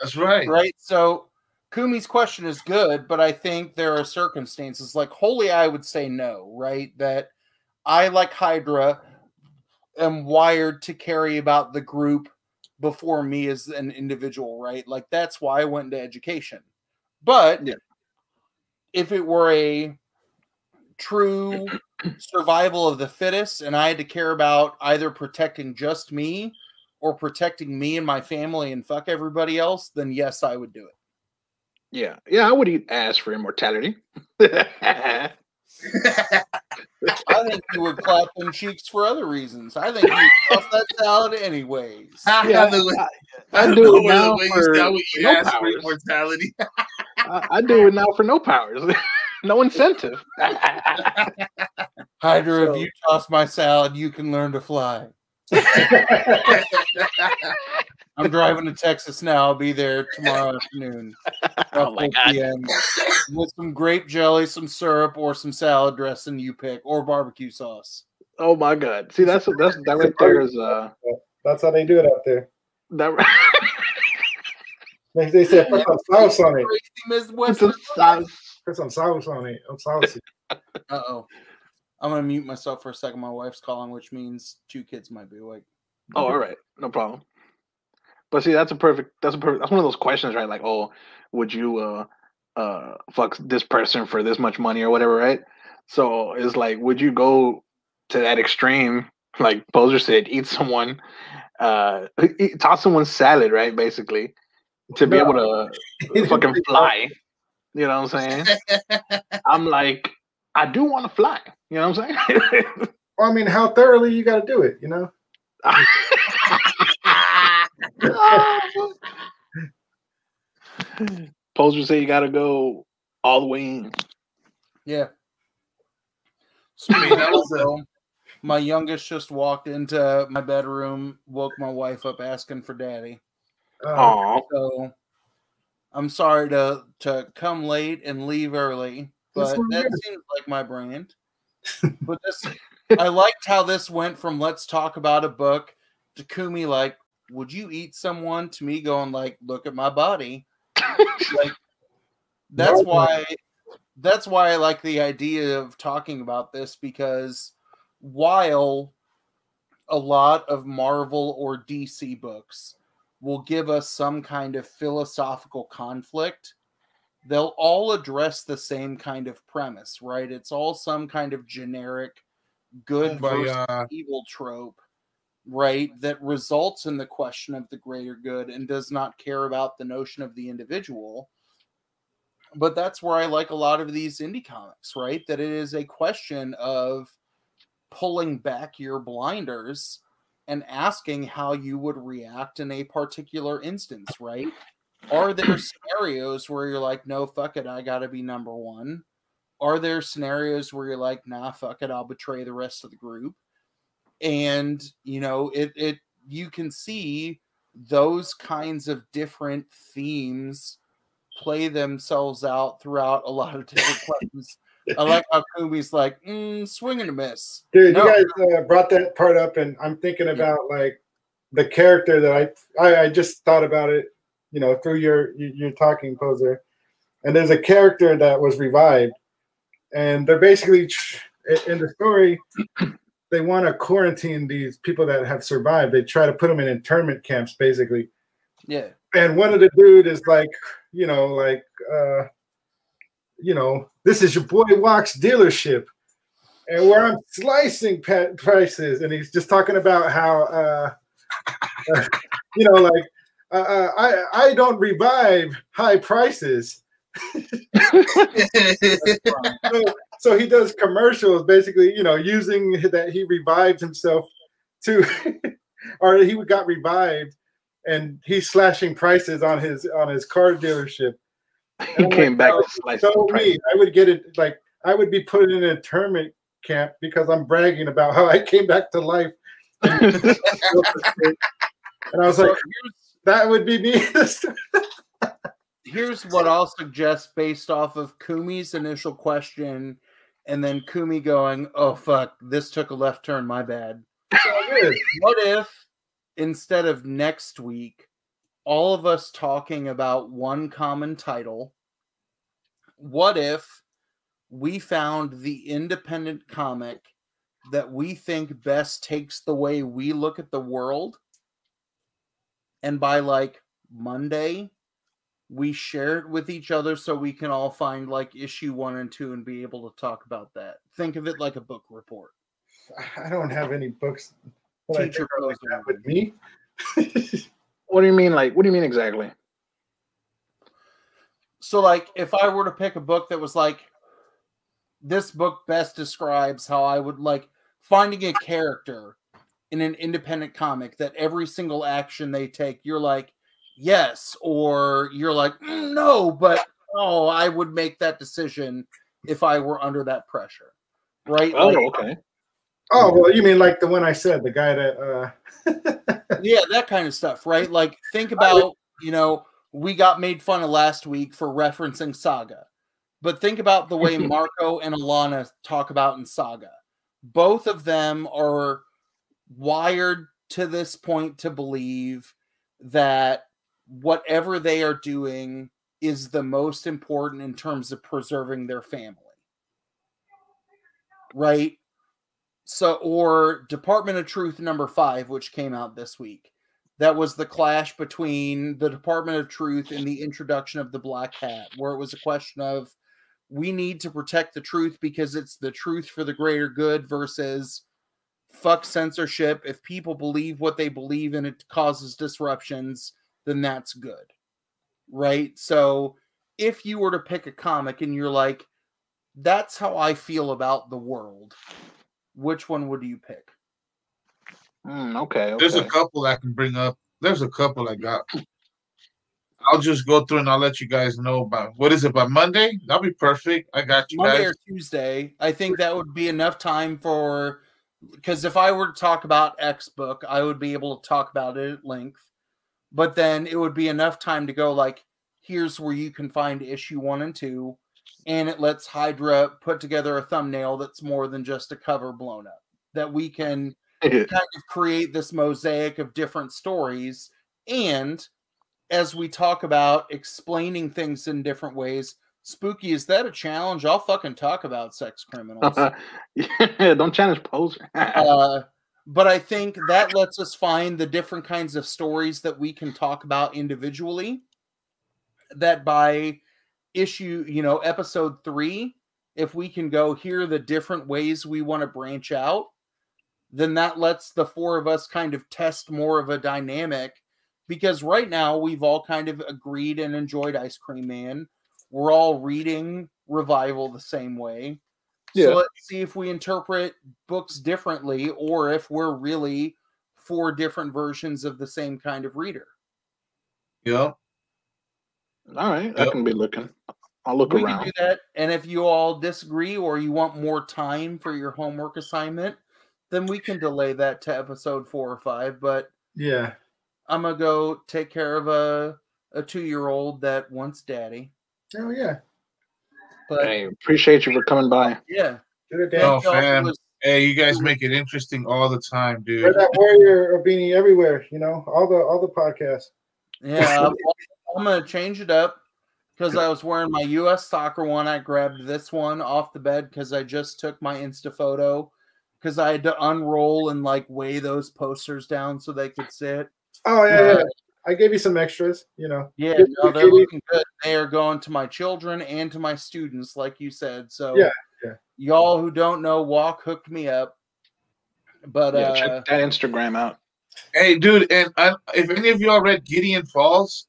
That's right. right? So Kumi's question is good, but I think there are circumstances like Holy, I would say no, right? That I, like Hydra, am wired to carry about the group before me as an individual, right? Like that's why I went into education. But Yeah. if it were a true survival of the fittest and I had to care about either protecting just me or protecting me and my family and fuck everybody else, then yes, I would do it. Yeah. Yeah, I would eat ass for immortality. yeah. I think you would clap them cheeks for other reasons. I think you stuff that salad anyways. I knew. I I do it now for no powers. immortality. I, I do it now for no powers. no incentive. Hydra, So- if you toss my salad, you can learn to fly. I'm driving to Texas now. I'll be there tomorrow afternoon. oh my god. PM, with some grape jelly, some syrup, or some salad dressing you pick, or barbecue sauce. Oh my god. See that's that's that right there is uh That's how they do it out there. that They, they say put some sauce on it. Crazy Miss it's Western. a sauce. Put some sauce on it. I'm saucy. Uh oh. I'm gonna mute myself for a second. My wife's calling, which means two kids might be awake. Oh, all right, no problem. But see, that's a perfect. That's a perfect. That's one of those questions, right? Like, oh, would you uh uh fuck this person for this much money or whatever, right? So it's like, would you go to that extreme? Like Poser said, eat someone, uh, eat, toss someone's salad, right? Basically, to be No. able to fucking fly. You know what I'm saying? I'm like, I do want to fly. You know what I'm saying? Well, I mean, how thoroughly you got to do it, you know? Poser say you gotta go all the way in. Yeah. I mean, that was a- my youngest just walked into my bedroom, woke my wife up asking for daddy. Uh, Aw, So I'm sorry to to come late and leave early, but what that seems like my brand. but this I liked how this went from let's talk about a book to Kumi like, would you eat someone to me going like, look at my body? like that's No. why that's why I like the idea of talking about this because while a lot of Marvel or DC books will give us some kind of philosophical conflict, they'll all address the same kind of premise, right? It's all some kind of generic good But, versus uh, evil trope, right? That results in the question of the greater good and does not care about the notion of the individual. But that's where I like a lot of these indie comics, right? That it is a question of pulling back your blinders and asking how you would react in a particular instance, right? Are there scenarios where you're like, no, fuck it, I gotta be number one? Are there scenarios where you're like, nah, fuck it, I'll betray the rest of the group? And you know, it it you can see those kinds of different themes play themselves out throughout a lot of different questions. I like how Kumi's like, mm, swing and a miss. Dude, No. you guys uh, brought that part up, and I'm thinking about like the character that I, I I just thought about it, you know, through your your your talking poser. And there's a character that was revived, and they're basically in the story. They want to quarantine these people that have survived. They try to put them in internment camps, basically. Yeah. and one of the dude is like, you know, like, uh, you know, this is your boy Walks dealership, and where I'm slicing pa- prices, and he's just talking about how, uh, uh, you know, like, uh, uh, I I don't revive high prices, so, so he does commercials, basically, you know, using that he revived himself to, or he got revived and he's slashing prices on his on his car dealership. he I'm came like, back "Oh, to slice So the me, I would get it like I would be put in a internment camp because I'm bragging about how I came back to life. and I was So like, that would be me. here's what I'll suggest based off of Kumi's initial question, and then Kumi going, "Oh fuck, this took a left turn. My bad." What if instead of next week, all of us talking about one common title? What if we found the independent comic that we think best takes the way we look at the world? And by like Monday, we share it with each other so we can all find like issue one and two and be able to talk about that. Think of it like a book report. I don't have any books Teacher think like that with me. What do you mean? Like, what do you mean exactly? So, like, if I were to pick a book that was like, this book best describes how I would like finding a character in an independent comic that every single action they take, you're like, yes, or you're like, "Mm, no, but oh, I would make that decision if I were under that pressure, right? Oh, Like, okay. Oh well, you mean like the one I said, the guy that uh yeah, that kind of stuff, right? Like think about, you know, we got made fun of last week for referencing Saga. But think about the way Marko and Alana talk about in Saga. Both of them are wired to this point to believe that whatever they are doing is the most important in terms of preserving their family. Right? So, or Department of Truth number five, which came out this week. That was the clash between the Department of Truth and the introduction of the Black Hat, where it was a question of we need to protect the truth because it's the truth for the greater good versus fuck censorship. If people believe what they believe and it causes disruptions, then that's good. Right? So, if you were to pick a comic and you're like, that's how I feel about the world, which one would you pick? Mm, okay. There's a couple I can bring up. There's a couple I got. I'll just go through and I'll let you guys know about what is it by Monday? That'll be perfect. I got you Monday guys. or Tuesday. I think that would be enough time for because if I were to talk about X book, I would be able to talk about it at length. But then it would be enough time to go like, here's where you can find issue one and two, and it lets Hydra put together a thumbnail that's more than just a cover blown up. That we can kind of create this mosaic of different stories. And as we talk about explaining things in different ways, Spooky, is that a challenge? I'll fucking talk about sex criminals. yeah, don't challenge poser. uh, but I think that lets us find the different kinds of stories that we can talk about individually. That by issue, you know, episode three, if we can go here the different ways we want to branch out, then that lets the four of us kind of test more of a dynamic. Because right now we've all kind of agreed and enjoyed Ice Cream Man. We're all reading Revival the same way. Yeah. So let's see if we interpret books differently or if we're really four different versions of the same kind of reader. Yeah. All right, I can be looking. I'll look we around. can do that. And if you all disagree or you want more time for your homework assignment, then we can delay that to episode four or five. But yeah. I'm gonna go take care of a a two year old that wants daddy. Oh yeah. But Hey, appreciate you for coming by. yeah, Do the Oh, dance. Fam. was- Hey, you guys make it interesting all the time, Wear dude. that warrior or beanie everywhere, you know, all the all the podcasts. Yeah, I'm, I'm gonna change it up because I was wearing my U.S. soccer one. I grabbed this one off the bed because I just took my Insta photo because I had to unroll and like weigh those posters down so they could sit. Oh yeah, Uh, yeah. I gave you some extras, you know. Yeah, Good- no, they're kitty. looking good. They are going to my children and to my students, like you said. So Yeah, yeah. y'all who don't know, Walk hooked me up. But Yeah, uh, check that Instagram out. Hey, dude, and I, if any of y'all read Gideon Falls,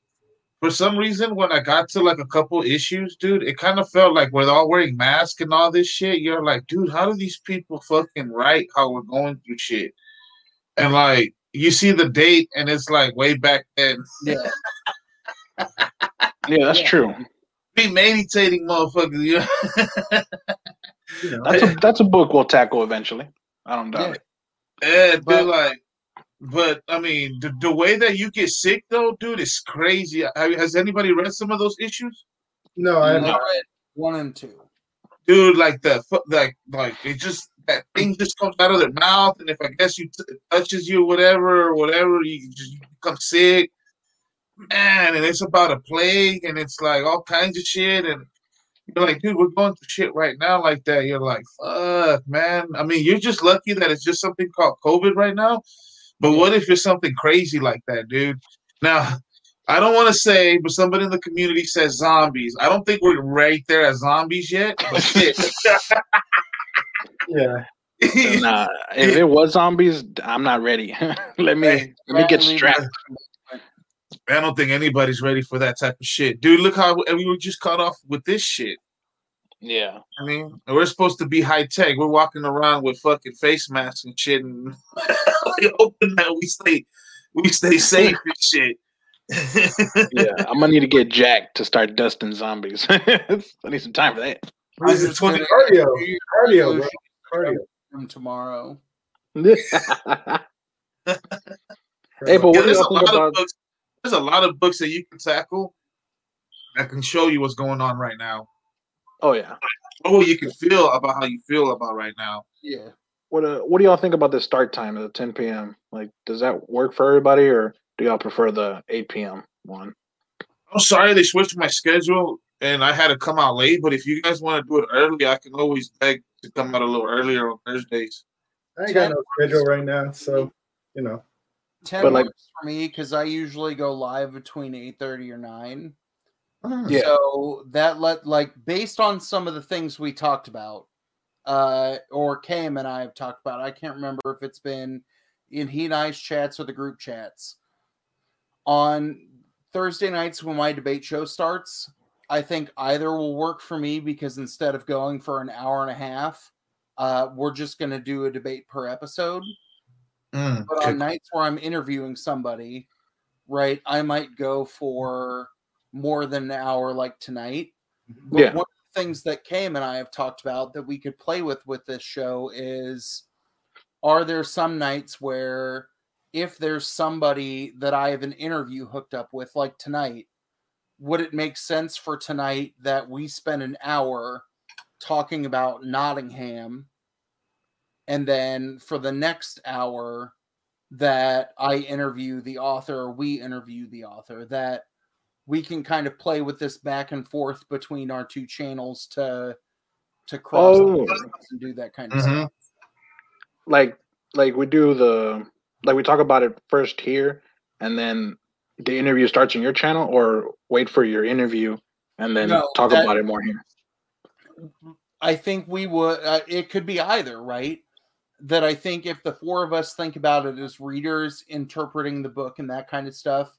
for some reason, when I got to like a couple issues, dude, it kind of felt like we're all wearing masks and all this shit. You're like, dude, how do these people fucking write how we're going through shit? And like, you see the date, and it's like way back then. yeah, Yeah, that's Yeah. true. meditating, motherfuckers. You know? That's a that's a book we'll tackle eventually. I don't doubt Yeah. it. Yeah, But- dude, like, but I mean, the, the way that you get sick though, dude, is crazy. Has anybody read some of those issues? no, I I read one and two. Dude, like the fu- like like it just that thing just comes out of their mouth, and if I guess you t- it touches you, whatever, or whatever, you just you become sick, man. And it's about a plague, and it's like all kinds of shit, and you're like, dude, we're going through shit right now like that. You're like, fuck, man. I mean, you're just lucky that it's just something called COVID right now. But what if it's something crazy like that, dude? Now, I don't want to say, but somebody in the community says zombies. I don't think we're right there as zombies yet, but shit. yeah. Nah, if it was zombies, I'm not ready. let me Hey, let me get Leave it strapped. I don't think anybody's ready for that type of shit, dude. Look how we were just caught off with this shit. Yeah. I mean, we're supposed to be high tech. We're walking around with fucking face masks and shit, and we hoping that we stay we stay safe and shit. Yeah. I'm gonna need to get jacked to start dusting zombies. I need some time for that. We're Is 20 gonna- cardio, New cardio, bro. cardio. from tomorrow. hey, but Yeah, do there's y'all a think lot about? of books. There's a lot of books that you can tackle that can show you what's going on right now. Oh yeah. Or you can feel about how you feel about right now. Yeah. What uh, what do y'all think about the start time at 10 p.m.? Like, does that work for everybody, or do y'all prefer the 8 p.m. one? I'm sorry they switched my schedule and I had to come out late, but if you guys want to do it early, I can always beg to come out a little earlier on Thursdays. I ain't got no schedule right now, so you know. 10 But, like- works for me because I usually go live between 8.30 or 9. Yeah. So that let like based on some of the things we talked about, uh, or Cam and I have talked about. I can't remember if it's been in he and I's chats or the group chats. On Thursday nights when my debate show starts, I think either will work for me because instead of going for an hour and a half, uh, we're just going to do a debate per episode. Mm, But on nights where I'm interviewing somebody, right, I might go for more than an hour like tonight. But Yeah. one of the things that Cam and I have talked about that we could play with with this show is are there some nights where if there's somebody that I have an interview hooked up with like tonight, would it make sense for tonight that we spend an hour talking about Nottingham and then for the next hour that I interview the author or we interview the author that we can kind of play with this back and forth between our two channels to to cross Oh. and do that kind of Mhm. stuff. Like, like we do the like we talk about it first here, and then the interview starts on your channel, or wait for your interview and then No, talk that- about it more here. I think we would. Uh, it could be either, right? That I think if the four of us think about it as readers interpreting the book and that kind of stuff,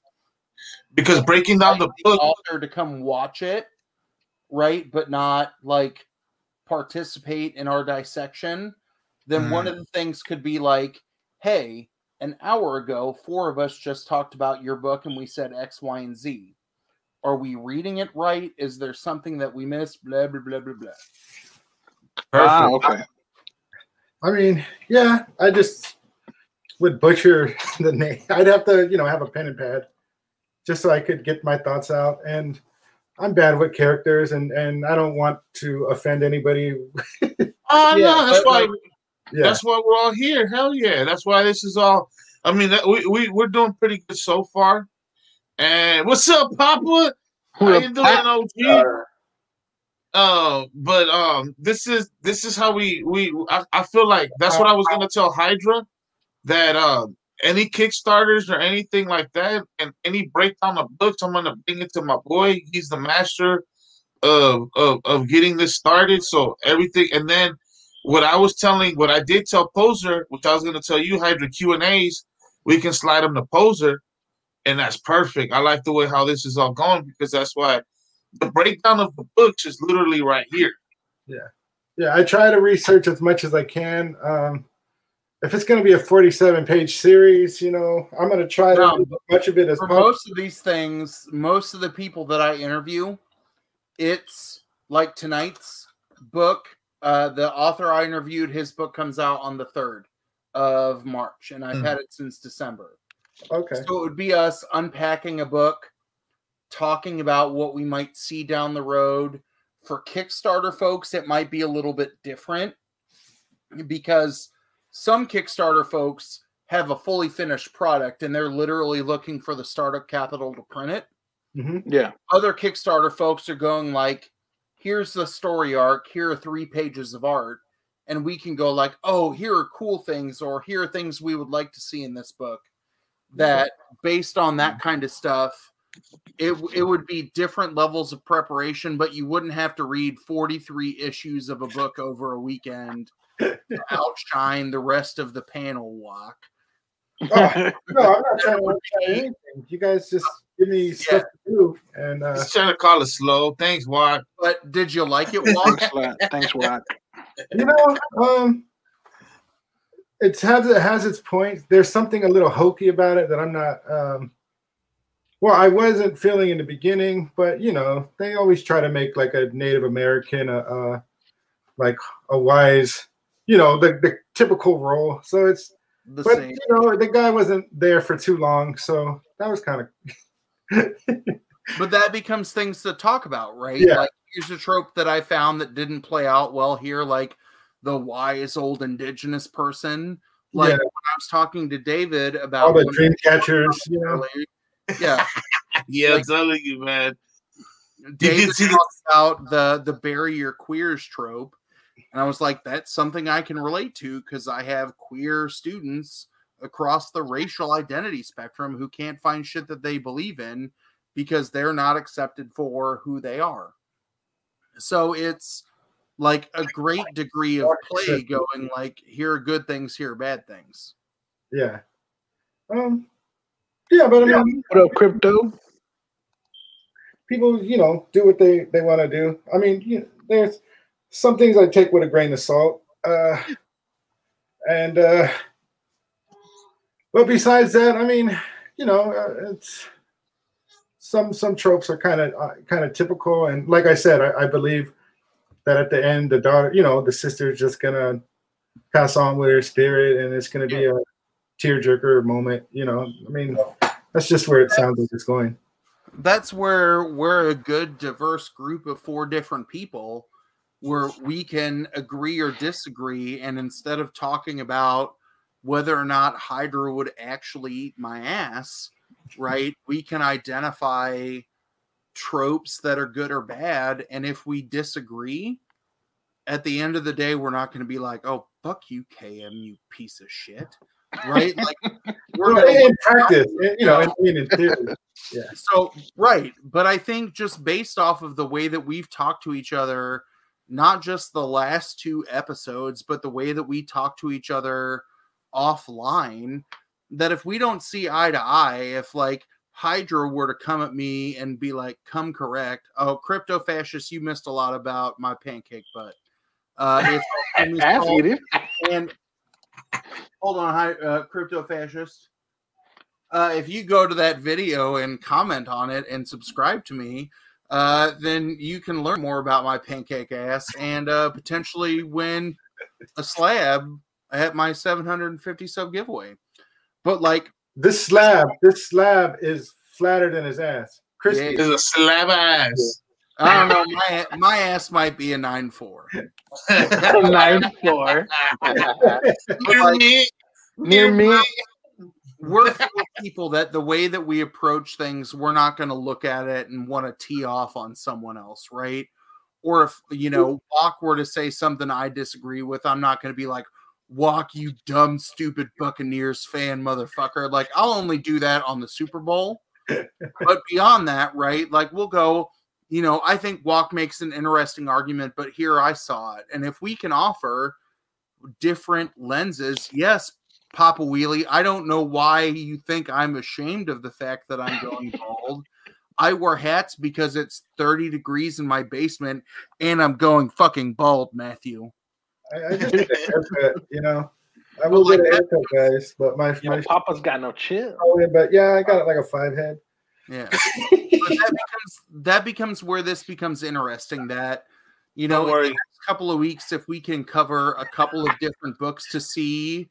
Because breaking down the invite book, author to come watch it, right? But not like participate in our dissection. Then one of the things could be like, hey, an hour ago, four of us just talked about your book and we said X, Y, and Z. Are we reading it right? Is there something that we missed? Blah blah blah blah blah. Ah, perfect. okay. I mean, yeah, I just would butcher the name. I'd have to, you know, have a pen and pad just so I could get my thoughts out. And I'm bad with characters, and and I don't want to offend anybody. Oh Yeah, no, that's why like, Yeah, that's why we're all here. Hell yeah, that's why this is all. I mean, that, we we we're doing pretty good so far. And what's up, Papa? How you doing, OG? Uh, but um, this is this is how we we I, I feel like that's what I was gonna tell Hydra that um any Kickstarters or anything like that and any breakdown of books I'm gonna bring it to my boy. He's the master of of of getting this started. So everything and then what I was telling what I did tell Poser, which I was gonna tell you Hydra Q and A's, we can slide them to Poser, and that's perfect. I like the way how this is all going because that's why the breakdown of the books is literally right here. yeah, yeah. I try to research as much as I can. Um, if it's going to be a 47 page series, you know, I'm going to try to No. do as much of it as For possible. most of these things, most of the people that I interview, it's like tonight's book Uh, the author I interviewed, his book comes out on the third of March, and I've Mhm. had it since December. Okay. So it would be us unpacking a book, talking about what we might see down the road. For Kickstarter folks, it might be a little bit different because some Kickstarter folks have a fully finished product and they're literally looking for the startup capital to print it. hmm Yeah. Other Kickstarter folks are going like, here's the story arc, here are three pages of art. And we can go like, oh, here are cool things, or here are things we would like to see in this book. That based on that kind of stuff, it it would be different levels of preparation, but you wouldn't have to read 43 issues of a book over a weekend to outshine the rest of the panel walk. Oh, no, I'm not trying to outshine anything. You guys just give me stuff to do, and uh, Just trying to call it slow. Thanks, Watt. But did you like it, Walt? Thanks, Lat. Thanks, Wack. you know, um, it has it has its points. There's something a little hokey about it that I'm not. Um, well, I wasn't feeling in the beginning, but you know, they always try to make like a Native American, a, uh, like a wise, you know, the the typical role. So it's, the but same. you know, the guy wasn't there for too long, so that was kind of. But that becomes things to talk about, right? Yeah. Like here's a trope that I found that didn't play out well here, like the wise old indigenous person. Like Yeah. when I was talking to David about all the dream catchers, you know. earlier- yeah, Yeah, I'm telling you, man. David see the- talked about the the bury your queers trope, and I was like, that's something I can relate to because I have queer students across the racial identity spectrum who can't find shit that they believe in because they're not accepted for who they are. So it's like a great degree of play going like here are good things, here are bad things. Yeah. Um. Yeah, but I mean, What up, crypto? people, you know, do what they they want to do. I mean, you know, there's some things I take with a grain of salt. Uh, and uh, but besides that, I mean, you know, uh, it's some some tropes are kind of uh, kind of typical. And like I said, I, I believe that at the end, the daughter, you know, the sister is just gonna pass on with her spirit, and it's gonna be a tearjerker moment. You know, I mean, that's just where it sounds like it's going. that's where we're a good diverse group of four different people where we can agree or disagree and instead of talking about whether or not hydra would actually eat my ass right we can identify tropes that are good or bad and if we disagree at the end of the day we're not going to be like oh fuck you km you piece of shit right like we're Well, in practice, in- you know, in, in, in theory. Yeah so right, but I think just based off of the way that we've talked to each other, not just the last two episodes, but the way that we talk to each other offline, that if we don't see eye to eye, if like Hydra were to come at me and be like, "Come correct," oh, crypto fascist, you missed a lot about my pancake butt. Uh, it's eating. and hold on, hi, uh, crypto fascist. Uh, if you go to that video and comment on it and subscribe to me, uh, then you can learn more about my pancake ass and uh, potentially win a slab at my 750 sub giveaway. But like, This slab, this slab is flatter than his ass. Crispy. Yeah. It's a slab ass. I don't know, my my ass might be a nine four. Nine four. Near me. Near me. we're people that the way that we approach things, we're not going to look at it and want to tee off on someone else, right? Or if you know, Walk were to say something I disagree with, I'm not going to be like, "Walk, you dumb, stupid Buccaneers fan, motherfucker." Like, I'll only do that on the Super Bowl. but beyond that, right? Like, we'll go. You know, I think Walk makes an interesting argument, but here I saw it, and if we can offer different lenses, yes, Papa Wheelie. I don't know why you think I'm ashamed of the fact that I'm going bald. I wear hats because it's 30 degrees in my basement and I'm going fucking bald, Matthew. I, I just get a haircut, you know. I oh will Well, get a like haircut, guys, but my, Yo, my Papa's got no chill. Oh, but yeah, I got it like a five head. Yeah. That becomes that becomes where this becomes interesting that You know, Don't in the next couple of weeks, if we can cover a couple of different books to see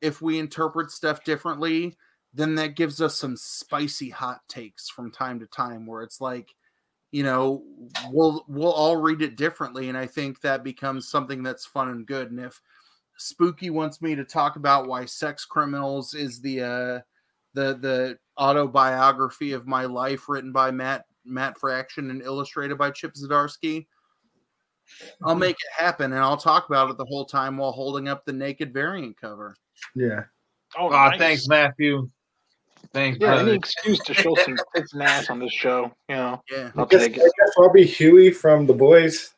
if we interpret stuff differently, then that gives us some spicy hot takes from time to time where it's like, you know, we'll we'll all read it differently. And I think that becomes something that's fun and good. And if Spooky wants me to talk about why Sex Criminals is the uh the the autobiography of my life written by Matt Matt Fraction and illustrated by Chip Zdarsky. I'll make it happen and I'll talk about it the whole time while holding up the naked variant cover. Yeah. Oh, nice. thanks, Matthew. Thanks, Yeah, brother. any excuse to show some tits and ass on this show, you know, Yeah. I'll I guess, take I it. guess I'll be Huey from the boys.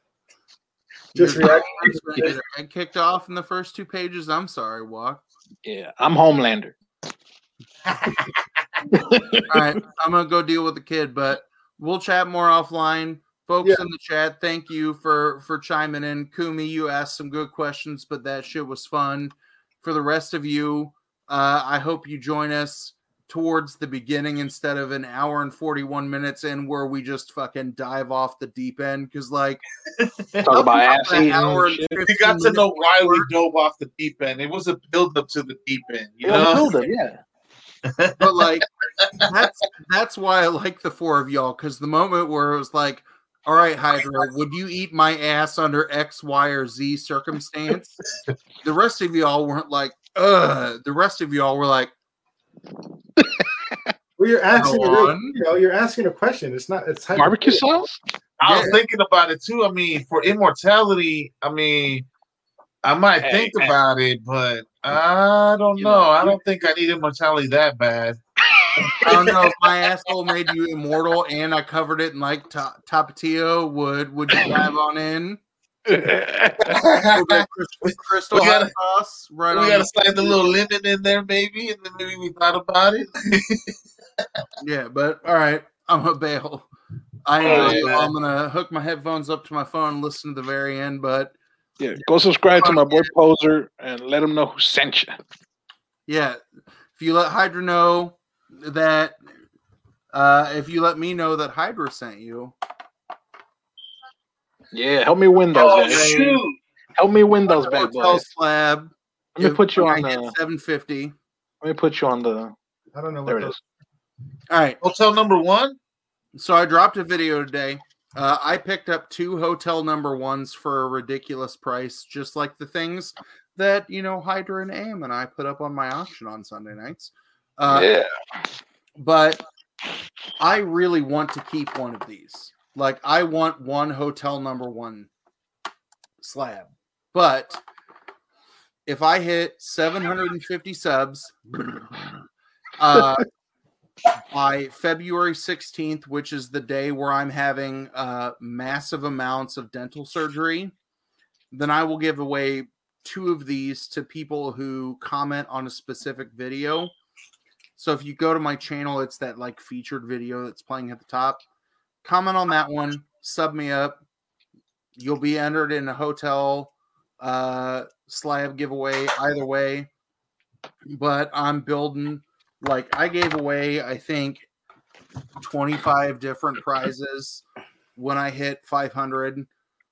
Just Your react- friends were getting their head kicked off in the first two pages. I'm sorry, Walk. Yeah, I'm Homelander. All right, I'm gonna go deal with the kid, but we'll chat more offline. Folks Yeah. in the chat, thank you for for chiming in. Kumi, you asked some good questions, but that shit was fun. For the rest of you, uh, I hope you join us towards the beginning instead of an hour and 41 minutes in where we just fucking dive off the deep end because like Talk about ass an hour and and shit. 15 We got to know why we dove off the deep end. It was a build up to the deep end, you Yeah, know. hold it, yeah. but like that's that's why I like the four of y'all because the moment where it was like, all right, Hydra, would you eat my ass under X, Y, or Z circumstance? the rest of y'all weren't like, ugh. The rest of y'all were like, Well, you're asking, a Go real- on. you know, you're asking a question. It's not. It's Barbecue sauce? I was Yeah. thinking about it too. I mean, for immortality, I mean, I might Hey, think hey. about it, but I don't You know. know, I don't think I need immortality that bad. I don't know if my asshole made you immortal and I covered it in like ta- tapatio. Would would you dive on in? We crystal, crystal We gotta- hot sauce right on. gotta slide the little lemon in there, maybe, and then maybe we thought about it. Yeah, but all right, I'm a bail. I oh, yeah. i'm gonna hook my headphones up to my phone and listen to the very end. But yeah, go subscribe to my boy Poser and let him know who sent you. yeah, if you let Hydra know that, uh, if you let me know that Hydra sent you, Yeah, help me win those. Oh guys. shoot! Help me win those bad hotel boys. slab. Let me put you on I the. 750. Let me put you on the. I don't know There what it those. is. All right, Hotell number one. so I dropped a video today. Uh, I picked up two Hotell number ones for a ridiculous price, just like the things that you know Hydra and Aim and I put up on my auction on Sunday nights. Uh, yeah. but I really want to keep one of these. Like I want one Hotell number one slab. But if I hit 750 subs uh, by February 16th, which is the day where I'm having uh, massive amounts of dental surgery, then I will give away two of these to people who comment on a specific video. So if you go to my channel, it's that like featured video that's playing at the top. Comment on that one, sub me up. You'll be entered in a Hotell uh slab giveaway either way. But I'm building like I gave away, I think 25 different prizes when I hit 500.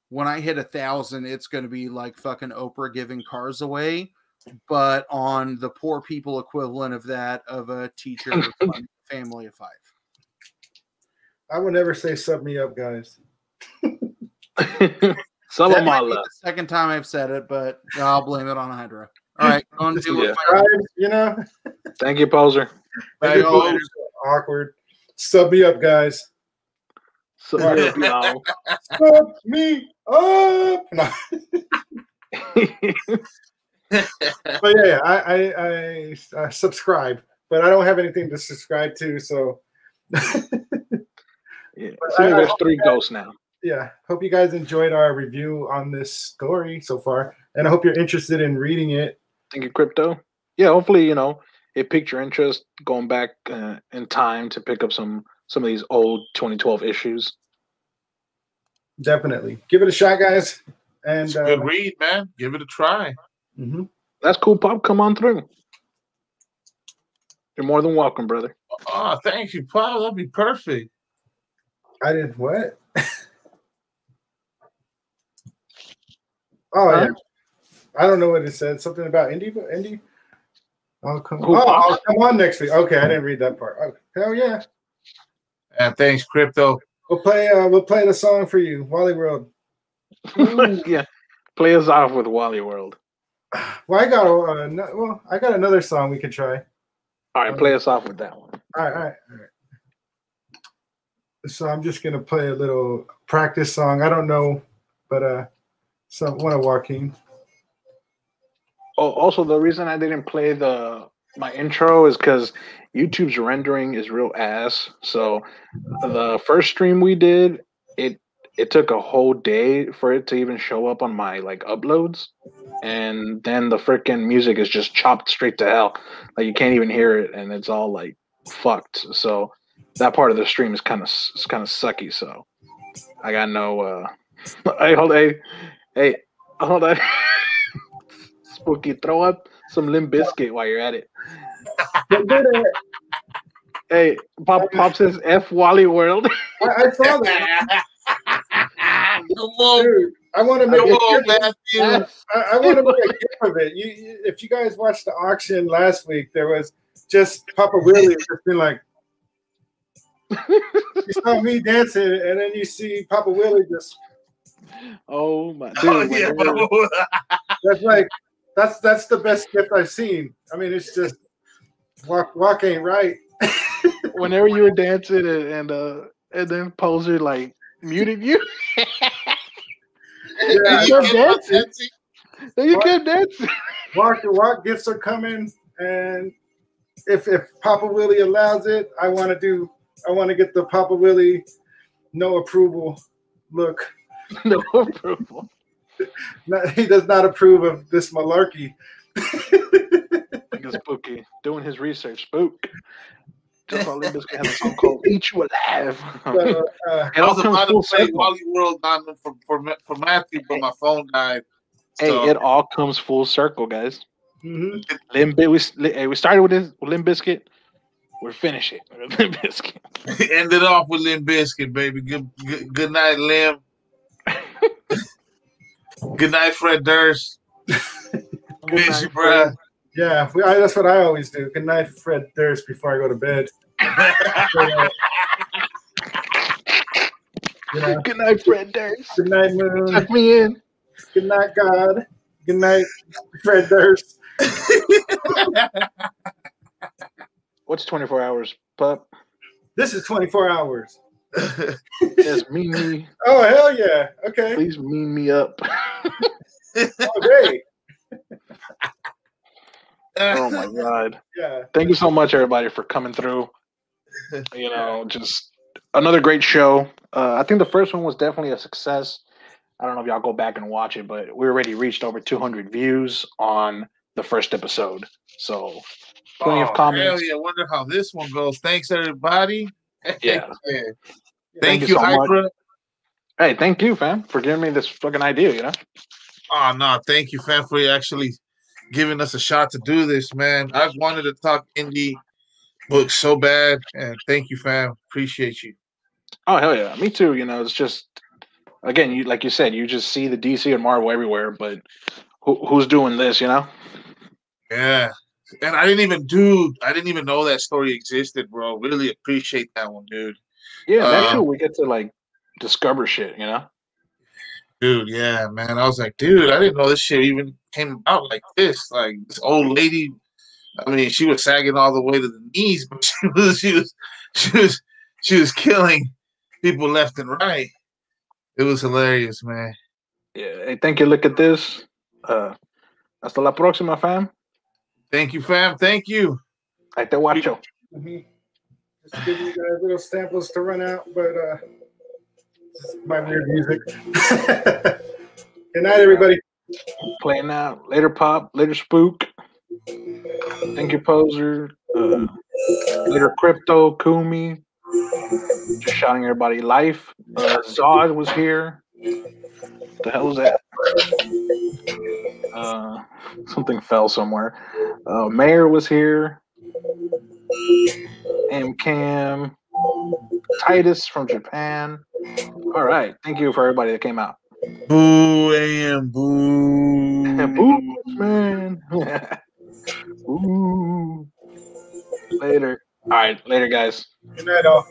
When I hit a thousand, it's going to be like fucking Oprah giving cars away but on the poor people equivalent of that of a teacher family of five. I would never say sub me up, guys. Some That of my love. the second time I've said it, but I'll blame it on Hydra. All right, go and do Yeah. with you know, Thank you, Poser. Hey, People oh, are so awkward. Sub me up, guys. So, you know. Sub me up. No. But yeah, yeah I, I, I, I subscribe, but I don't have anything to subscribe to. So yeah. But See, I- there's I- three ghosts now. yeah, hope you guys enjoyed our review on this story so far, and I hope you're interested in reading it. Thank you, crypto. Yeah, hopefully, you know, it piqued your interest going back uh, in time to pick up some some of these old 2012 issues. Definitely give it a shot, guys. And it's a uh, good read, man. Give it a try. mhm. That's cool, Pop. Come on through. You're more than welcome, brother. Oh, thank you, Pop. That'd be perfect. I did what? Oh Huh? yeah. I don't know what it said. Something about Indy, but Indy. I'll come. Who- Oh, I'll come on next week. Okay, I didn't read that part. Oh, hell yeah. And thanks, crypto. We'll play. Uh, we'll play the song for you, Wally World. yeah. Play us off with Wally World. Well, I got a. Uh, no, well, I got another song we could try. All right, play us off with that one. All right, all right, all right. So I'm just gonna play a little practice song. I don't know, but uh, some one of Joaquin. Oh, also the reason I didn't play the my intro is because YouTube's rendering is real ass. So the first stream we did, it it took a whole day for it to even show up on my like uploads, and then the freaking music is just chopped straight to hell. Like you can't even hear it, and it's all like fucked. So that part of the stream is kind of is kind of sucky. So I got no. uh Hey, hold hey hey hold on. Spooky, throw up some Limp Bizkit while you're at it. Hey, Pop Pop says F Wally World. I, I saw that. Come on, Dude, I want to make a on, gift. Matthew. I, I want to make a gift of it. You, you, if you guys watched the auction last week, there was just Papa Willie just been like. You saw me dancing, and then you see Papa Willie just. Oh my dude. Oh, when yeah, they. That's like, that's that's the best gift I've seen. I mean, it's just walk walk ain't right. whenever you were dancing and, and uh and then poser like muted you. Yeah, You I'm kept dancing. dancing. then you What? kept dancing. walk walk gifts are coming, and if if Papa Willie allows it, I want to do. I want to get the Papa Willie no approval look. no approval. Not, he does not approve of this malarkey. Like a spooky doing his research. Spook. Just call Limp Bizkit has a song called "Eat You Alive." So, uh, It I all was comes about full circle. Wally World Diamond for, for, for Matthew, but my phone died. Hey, it all comes full circle, guys. mhm. Limb we hey, we started with this with Limp Bizkit. We're finishing with Limp Bizkit. Ended off with Limp Bizkit, baby. Good, good, good night, Limb. good night, Fred Durst. Miss you, bruh. Yeah, we, I, that's what I always do. Good night, Fred Durst, before I go to bed. You know, Good night, Fred Durst. good night, Moon. Tuck me in. Good night, God. Good night, Fred Durst. What's 24 hours, pup? This is 24 hours. Yes, mean me. Oh, hell yeah. Okay. Please mean me up. Oh, great. oh my god. Yeah. Thank you so much, everybody, for coming through. You know, just another great show. Uh, I think the first one was definitely a success. I don't know if y'all go back and watch it, but we already reached over 200 views on the first episode. So plenty Oh, of comments. Hell yeah. I wonder how this one goes. Thanks, everybody. Yeah. Thank, Thank you, you so much. Hey, thank you, fam, for giving me this fucking idea. You know, ah, Oh no, thank you, fam, for actually giving us a shot to do this, man. I've wanted to talk indie books so bad, and thank you, fam. Appreciate you. oh hell yeah, me too. You know, it's just again, you like you said, you just see the DC and Marvel everywhere, but who, who's doing this? You know, Yeah. And I didn't even do I didn't even know that story existed, bro. Really appreciate that one, dude. yeah, that's Uh, cool. We get to like discover shit. You know, Dude, yeah, man. I was like, dude, I didn't know this shit even came about like this. Like this old lady, I mean, she was sagging all the way to the knees, but she was she was she was she was killing people left and right. It was hilarious, man. yeah. Hey, thank you. Look at this. Uh, hasta la próxima, fam. Thank you, fam. Thank you. I Ahí te guacho. Mhm. Just giving you guys little samples to run out, but uh, my weird music. Good night, everybody. Playing out. Later, pop. Later, spook. Thank you, poser. Uh, later, crypto. Kumi. Just shouting everybody life. Uh, Zod was here. The hell is that? Uh, something fell somewhere. Uh, Mayor was here. M Cam. Titus from Japan. All right. Thank you for everybody that came out. Boo, AM, boo. Boo, man. Ooh. Later. All right, later, guys. Good night, all.